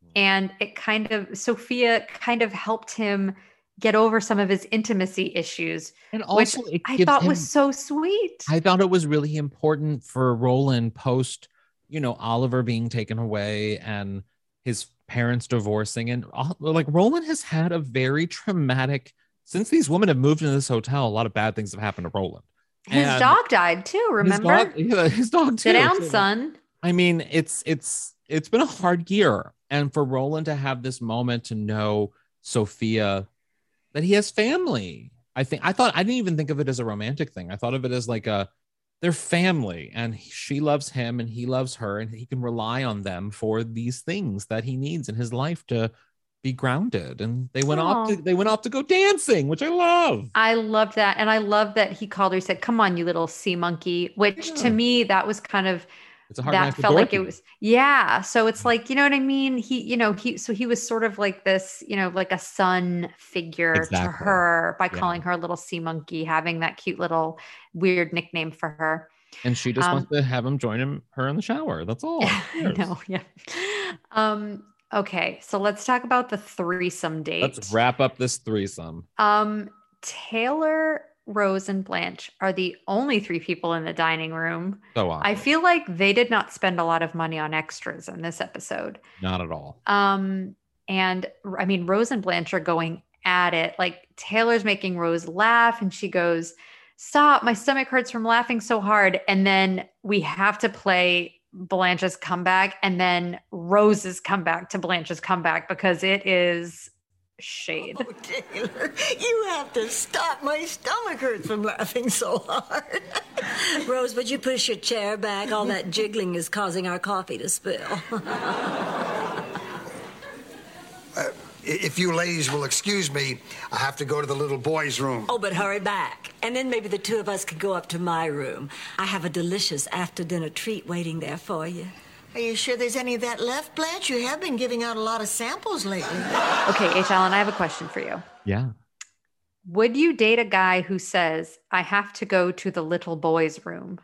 Mm-hmm. And it kind of, Sophia kind of helped him get over some of his intimacy issues, And which also, it I thought him- was so sweet. I thought it was really important for Roland post, you know, Oliver being taken away and his parents divorcing. And like Roland has had a very traumatic, since these women have moved into this hotel, a lot of bad things have happened to Roland. His and dog died too, remember? His dog, yeah, his dog too. Sit down, So, son. I mean, it's it's it's been a hard year, and for Roland to have this moment to know Sophia that he has family. I think I thought I didn't even think of it as a romantic thing. I thought of it as like a they're family and he- she loves him and he loves her and he can rely on them for these things that he needs in his life to be grounded. And they went off to they went off to go dancing which i love. I loved that. And I love that he called her, he said, Come on, you little sea monkey, which Yeah. to me, that was kind of it's a hard that felt like it was yeah. So it's like you know what i mean? He you know he so he was sort of like this you know like a son figure to her by Yeah. calling her a little sea monkey having that cute little weird nickname for her. And she just um, wants to have him join him her in the shower. That's all. I Who cares? know yeah. Um okay so let's talk about the threesome date let's wrap up this threesome um taylor rose and blanche are the only three people in the dining room so awkward. i feel like they did not spend a lot of money on extras in this episode not at all Um, and I mean, Rose and Blanche are going at it. Like Taylor's making Rose laugh, and she goes, Stop, my stomach hurts from laughing so hard. And then we have to play Blanche's comeback and then Rose's comeback to Blanche's comeback because it is shade. Oh, Taylor, you have to stop. My stomach hurts from laughing so hard. Rose, would you push your chair back? All that jiggling is causing our coffee to spill. Uh, If you ladies will excuse me, I have to go to the little boy's room. Oh, but hurry back. And then maybe the two of us could go up to my room. I have a delicious after dinner treat waiting there for you. Are you sure there's any of that left, Blanche? You have been giving out a lot of samples lately. Okay, H. Allen, I have a question for you. yeah Would you date a guy who says, I have to go to the little boy's room?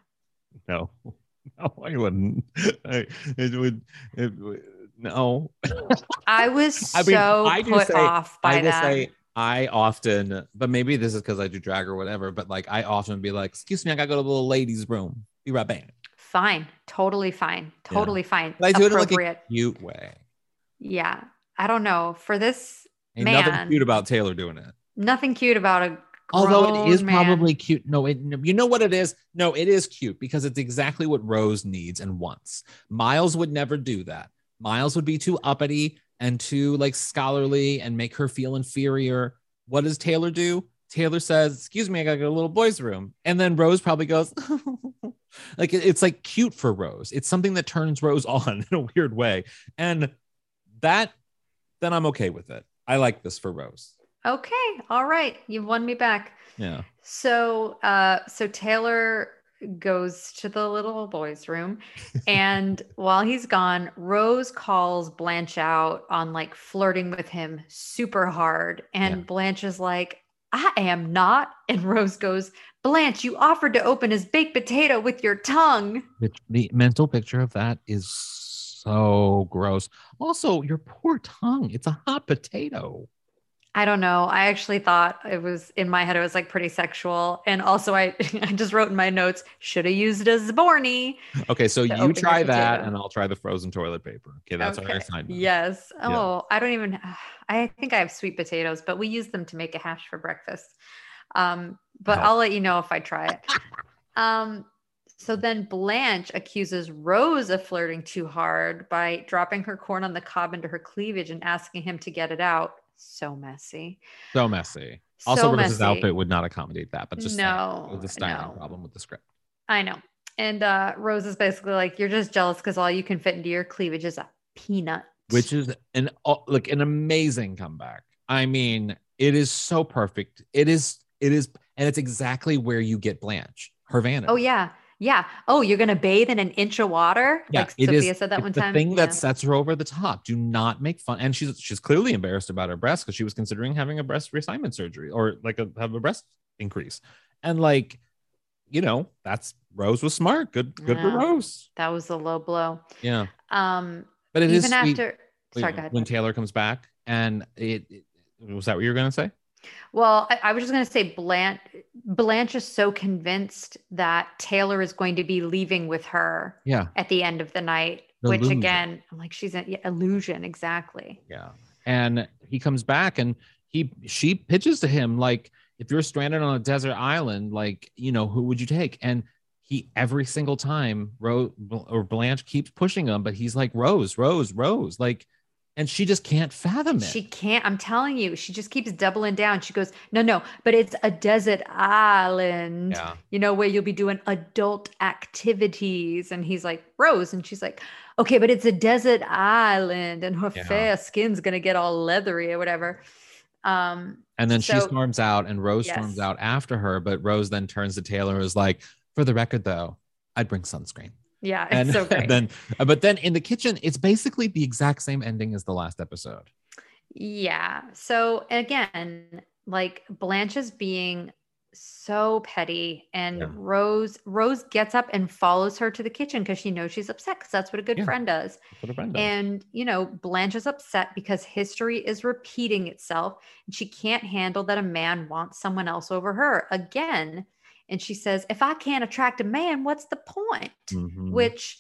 no no i wouldn't I, it would it would no I was I mean, so I put say- off by I that. say I often, but maybe this is because I do drag or whatever, but like I often be like, excuse me, I gotta go to the little ladies' room. Be right back. Fine. Totally fine. Totally fine. But I do it in like a cute way. yeah. I don't know. For this, Ain't Man. nothing cute about Taylor doing it. nothing cute about a Although it is man. probably cute. No, it you know what it is? No, it is cute because it's exactly what Rose needs and wants. Miles would never do that. Miles would be too uppity and too like scholarly and make her feel inferior. What does Taylor do? Taylor says, "Excuse me, I gotta go to a little boy's room," and then Rose probably goes, like it's like cute for Rose. It's something that turns Rose on in a weird way, and that then I'm okay with it. I like this for Rose. Okay. All right. You've won me back. Yeah. So, uh, so Taylor goes to the little boy's room, and while he's gone, Rose calls Blanche out on like flirting with him super hard, and Yeah. Blanche is like, "I am not," and Rose goes, "Blanche, you offered to open his baked potato with your tongue." The mental picture of that is so gross. Also, your poor tongue. It's a hot potato. I don't know. I actually thought it was in my head. It was like pretty sexual, and also I, I just wrote in my notes should have used a Zborny. Okay, so you try that, potato. and I'll try the frozen toilet paper. Okay, that's our assignment. Yes. Yeah. Oh, I don't even. I think I have sweet potatoes, but we use them to make a hash for breakfast. Um, but Wow. I'll let you know if I try it. Um, so then Blanche accuses Rose of flirting too hard by dropping her corn on the cob into her cleavage and asking him to get it out. So messy. So messy. Also, so Rose's outfit would not accommodate that, but just saying, No, it was a styling no. problem with the script. I know. And uh, Rose is basically like, "You're just jealous because all you can fit into your cleavage is a peanut." Which is an like an amazing comeback. I mean, it is so perfect. It is. It is, and it's exactly where you get Blanche, her vanity. Oh yeah, yeah. Oh, you're gonna bathe in an inch of water? Yeah, like it is- Sophia said that it's one the time. thing that sets her over the top. Do not make fun. And she's she's clearly embarrassed about her breast because she was considering having a breast reassignment surgery or like a, have a breast increase. And like, you know, that's Rose was smart. Good, good for Rose. that was a low blow. Yeah, Um, but it is even sweet after. Sorry, go ahead. when Taylor comes back, and it, it- was that what you were gonna say? Well, I, I was just going to say Blanche, Blanche is so convinced that Taylor is going to be leaving with her Yeah, at the end of the night, which again, I'm like, she's an illusion. Exactly. yeah. And he comes back, and he she pitches to him like, if you're stranded on a desert island, like you know, who would you take? And he every single time Rose or Blanche keeps pushing him, but he's like Rose, Rose, Rose. Like and she just can't fathom it. She can't. I'm telling you, she just keeps doubling down. She goes, No, no, but it's a desert island, Yeah. you know, where you'll be doing adult activities. And he's like, Rose. And she's like, Okay, but it's a desert island and her Yeah. fair skin's going to get all leathery or whatever. Um, And then she storms out, and Rose storms out after her. But Rose then turns to Taylor and is like, "For the record, though, I'd bring sunscreen." Yeah, And, so great. then, but then in the kitchen, it's basically the exact same ending as the last episode. Yeah. So again, like Blanche is being so petty and Yeah. Rose Rose gets up and follows her to the kitchen because she knows she's upset because that's what a good Yeah. friend does. That's what a friend does. And you know, Blanche is upset because history is repeating itself and she can't handle that a man wants someone else over her again. And she says, if I can't attract a man, what's the point? Mhm. which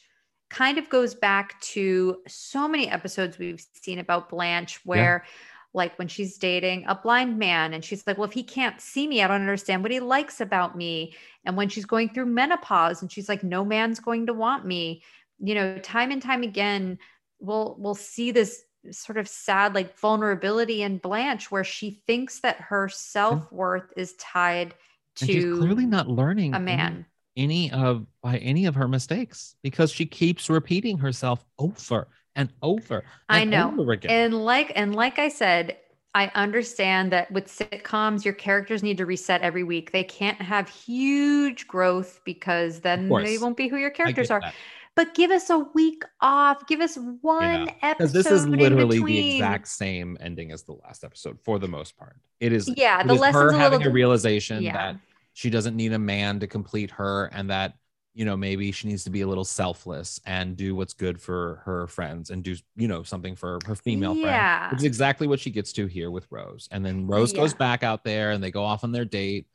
kind of goes back to so many episodes we've seen about Blanche where like when she's dating a blind man and she's like well if he can't see me I don't understand what he likes about me and when she's going through menopause and she's like no man's going to want me you know time and time again we'll we'll see this sort of sad like vulnerability in Blanche where she thinks that her self-worth is tied and she's clearly not learning a any- man any of by any of her mistakes because she keeps repeating herself over and over. I know. over again. And like and like I said, I understand that with sitcoms, your characters need to reset every week. They can't have huge growth because then they won't be who your characters are. that. But give us a week off. Give us one because episode. this is literally the exact same ending as the last episode for the most part. It is Yeah, it the is lesson's her a having little a realization yeah. that she doesn't need a man to complete her and that you know maybe she needs to be a little selfless and do what's good for her friends and do you know something for her female friend Yeah. which is exactly what she gets to here with rose and then rose goes back out there and they go off on their date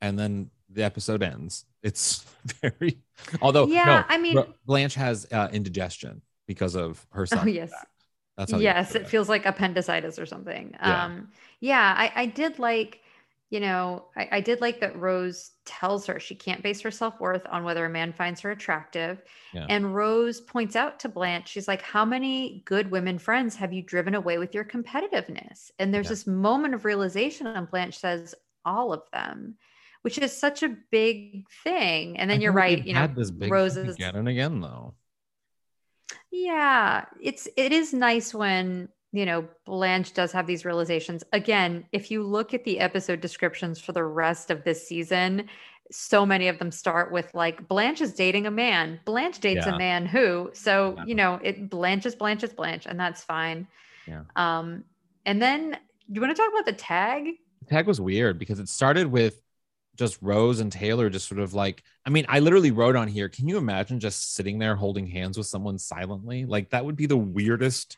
and then the episode ends it's very although Yeah, no, I mean- blanche has uh, indigestion because of her son Oh yes. yes, it feels like appendicitis or something. Yeah. Um, yeah, I, I did like, you know, I, I did like that Rose tells her she can't base her self worth on whether a man finds her attractive. Yeah. And Rose points out to Blanche, she's like, How many good women friends have you driven away with your competitiveness? And there's Yeah. this moment of realization, and Blanche says, All of them. Which is such a big thing. And then I you're right, you know, this big again and again though yeah, it's it is nice when, you know, Blanche does have these realizations. Again, if you look at the episode descriptions for the rest of this season, so many of them start with like Blanche is dating a man. Blanche dates Yeah. a man who. So, Yeah. you know, it Blanche is Blanche is Blanche, and that's fine. Yeah. Um, and then do you want to talk about the tag? the tag was weird because it started with just Rose and Taylor just sort of like I mean I literally wrote on here can you imagine just sitting there holding hands with someone silently like that would be the weirdest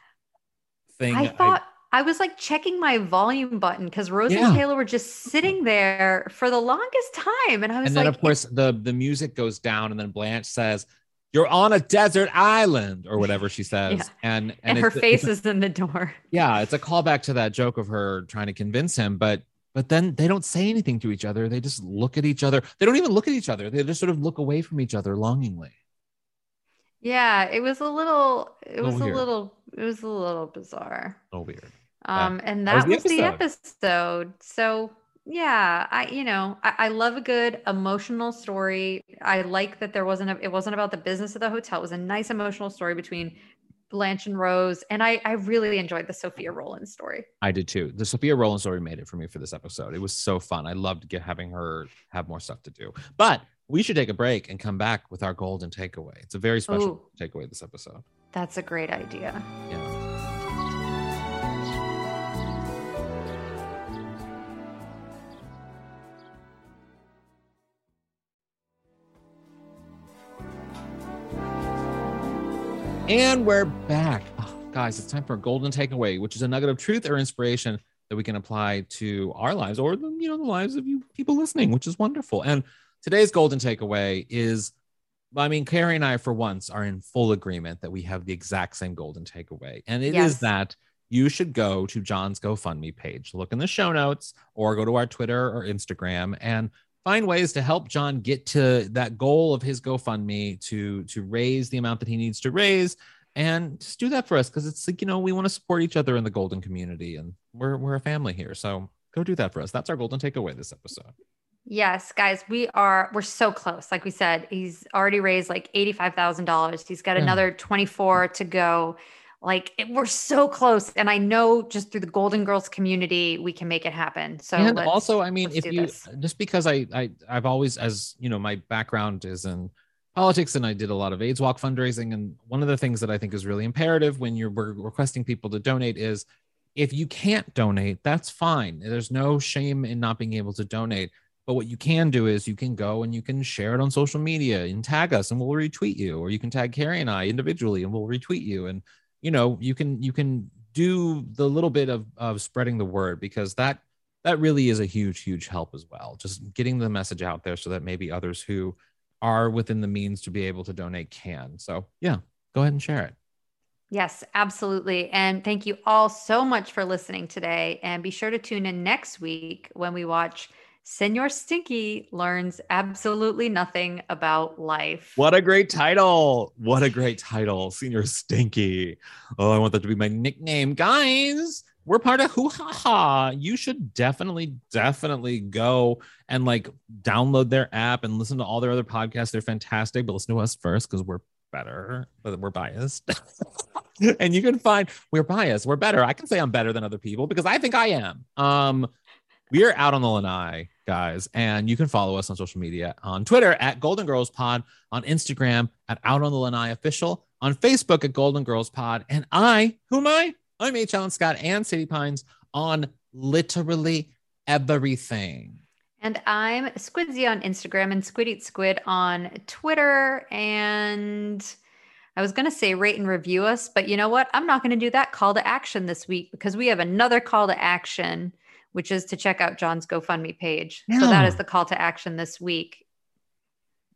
thing I thought I was like checking my volume button because Rose Yeah. and Taylor were just sitting there for the longest time. And I was and then like, of course the the music goes down and then Blanche says you're on a desert island or whatever she says Yeah. and and, and her face is in the door. yeah it's a callback to that joke of her trying to convince him but but then they don't say anything to each other they just look at each other they don't even look at each other they just sort of look away from each other longingly Yeah, it was a little it Little was a weird. little it was a little bizarre. oh weird Um and that was the was the episode. So yeah, I you know, I, I love a good emotional story. I like that there wasn't a, it wasn't about the business of the hotel. It was a nice emotional story between Blanche and Rose. And I I really enjoyed the Sophia Roland story. I did too. The Sophia Roland story made it for me for this episode. It was so fun. I loved get, having her have more stuff to do. But we should take a break and come back with our golden takeaway. It's a very special Ooh. takeaway this episode. That's a great idea. Yeah. And we're back. Oh, guys, it's time for a golden takeaway, which is a nugget of truth or inspiration that we can apply to our lives or the, you know, the lives of you people listening, which is wonderful. And today's golden takeaway is I mean, Carrie and I, for once, are in full agreement that we have the exact same golden takeaway. And it is Yes. that you should go to John's GoFundMe page, look in the show notes, or go to our Twitter or Instagram and find ways to help John get to that goal of his GoFundMe to, to raise the amount that he needs to raise. And just do that for us because it's like you know we want to support each other in the golden community and we're we're a family here. So go do that for us. That's our golden takeaway this episode Yes, guys, we are we're so close. Like we said, he's already raised like $85,000. He's got Yeah. another 24 to go. Like it, we're so close and I know just through the Golden Girls community we can make it happen. So and also i mean if you this. just because I, I i've always as you know my background is in politics and i did a lot of aids walk fundraising and one of the things that i think is really imperative when you're requesting people to donate is if you can't donate that's fine there's no shame in not being able to donate but what you can do is you can go and you can share it on social media and tag us and we'll retweet you or you can tag carrie and i individually and we'll retweet you and you know you can you can do the little bit of of spreading the word because that that really is a huge huge help as well just getting the message out there so that maybe others who are within the means to be able to donate can so yeah go ahead and share it Yes, absolutely. And thank you all so much for listening today. And be sure to tune in next week when we watch Senor Stinky Learns Absolutely Nothing About Life. what a great title. What a great title senior stinky. Oh i want that to be my nickname. Guys we're part of hoo ha ha you should definitely definitely go and like download their app and listen to all their other podcasts. They're fantastic but listen to us first because we're better but we're biased. And you can find we're biased we're better. I can say i'm better than other people because i think i am. Um we are out on the lanai guys. And you can follow us on social media on twitter at golden girls pod on instagram at out on the lanai official on facebook at golden girls pod and i who am i? I'm h. Alan scott and city pines on literally everything. And I'm Squidzy on Instagram and Squid Eat Squid on Twitter. And I was going to say rate and review us, but you know what? I'm not going to do that call to action this week because we have another call to action, which is to check out John's GoFundMe page. So that is the call to action this week.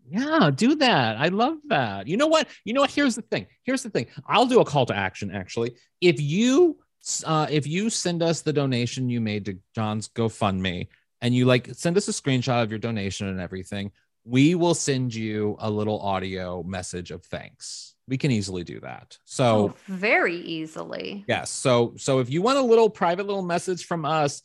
Yeah, do that. I love that. You know what? You know what? Here's the thing. Here's the thing. I'll do a call to action actually. If you uh if you send us the donation you made to John's GoFundMe and you like send us a screenshot of your donation and everything, we will send you a little audio message of thanks. We can easily do that. So Oh, very easily. Yes. So so if you want a little private little message from us,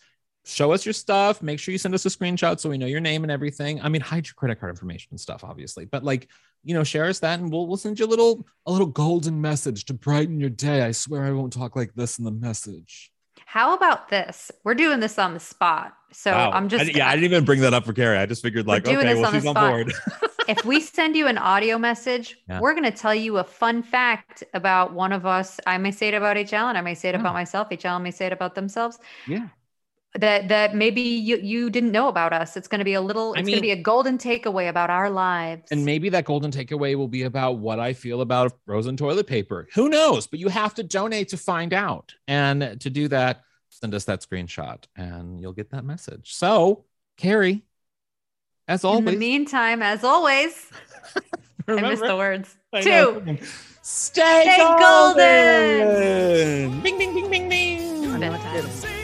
show us your stuff. Make sure you send us a screenshot so we know your name and everything. I mean, hide your credit card information and stuff, obviously. But like, you know, share us that and we'll we'll send you a little a little golden message to brighten your day. I swear I won't talk like this in the message. How about this? We're doing this on the spot. So Wow. I'm just I, yeah, I didn't even bring that up for Carrie. I just figured like, doing okay, this well, on the she's on spot. board. if we send you an audio message, Yeah. we're going to tell you a fun fact about one of us. I may say it about HL and I may say it Yeah. about oh. myself. HL may say it about themselves. Yeah. That that maybe you you didn't know about us. It's going to be a little. I It's going to be a golden takeaway about our lives. And maybe that golden takeaway will be about what I feel about frozen toilet paper. Who knows? But you have to donate to find out. And to do that, send us that screenshot and you'll get that message. So, Carrie, as always. in the meantime, as always, I missed the words. I Two. know. Stay, Stay golden. Bing, bing, bing, bing, bing.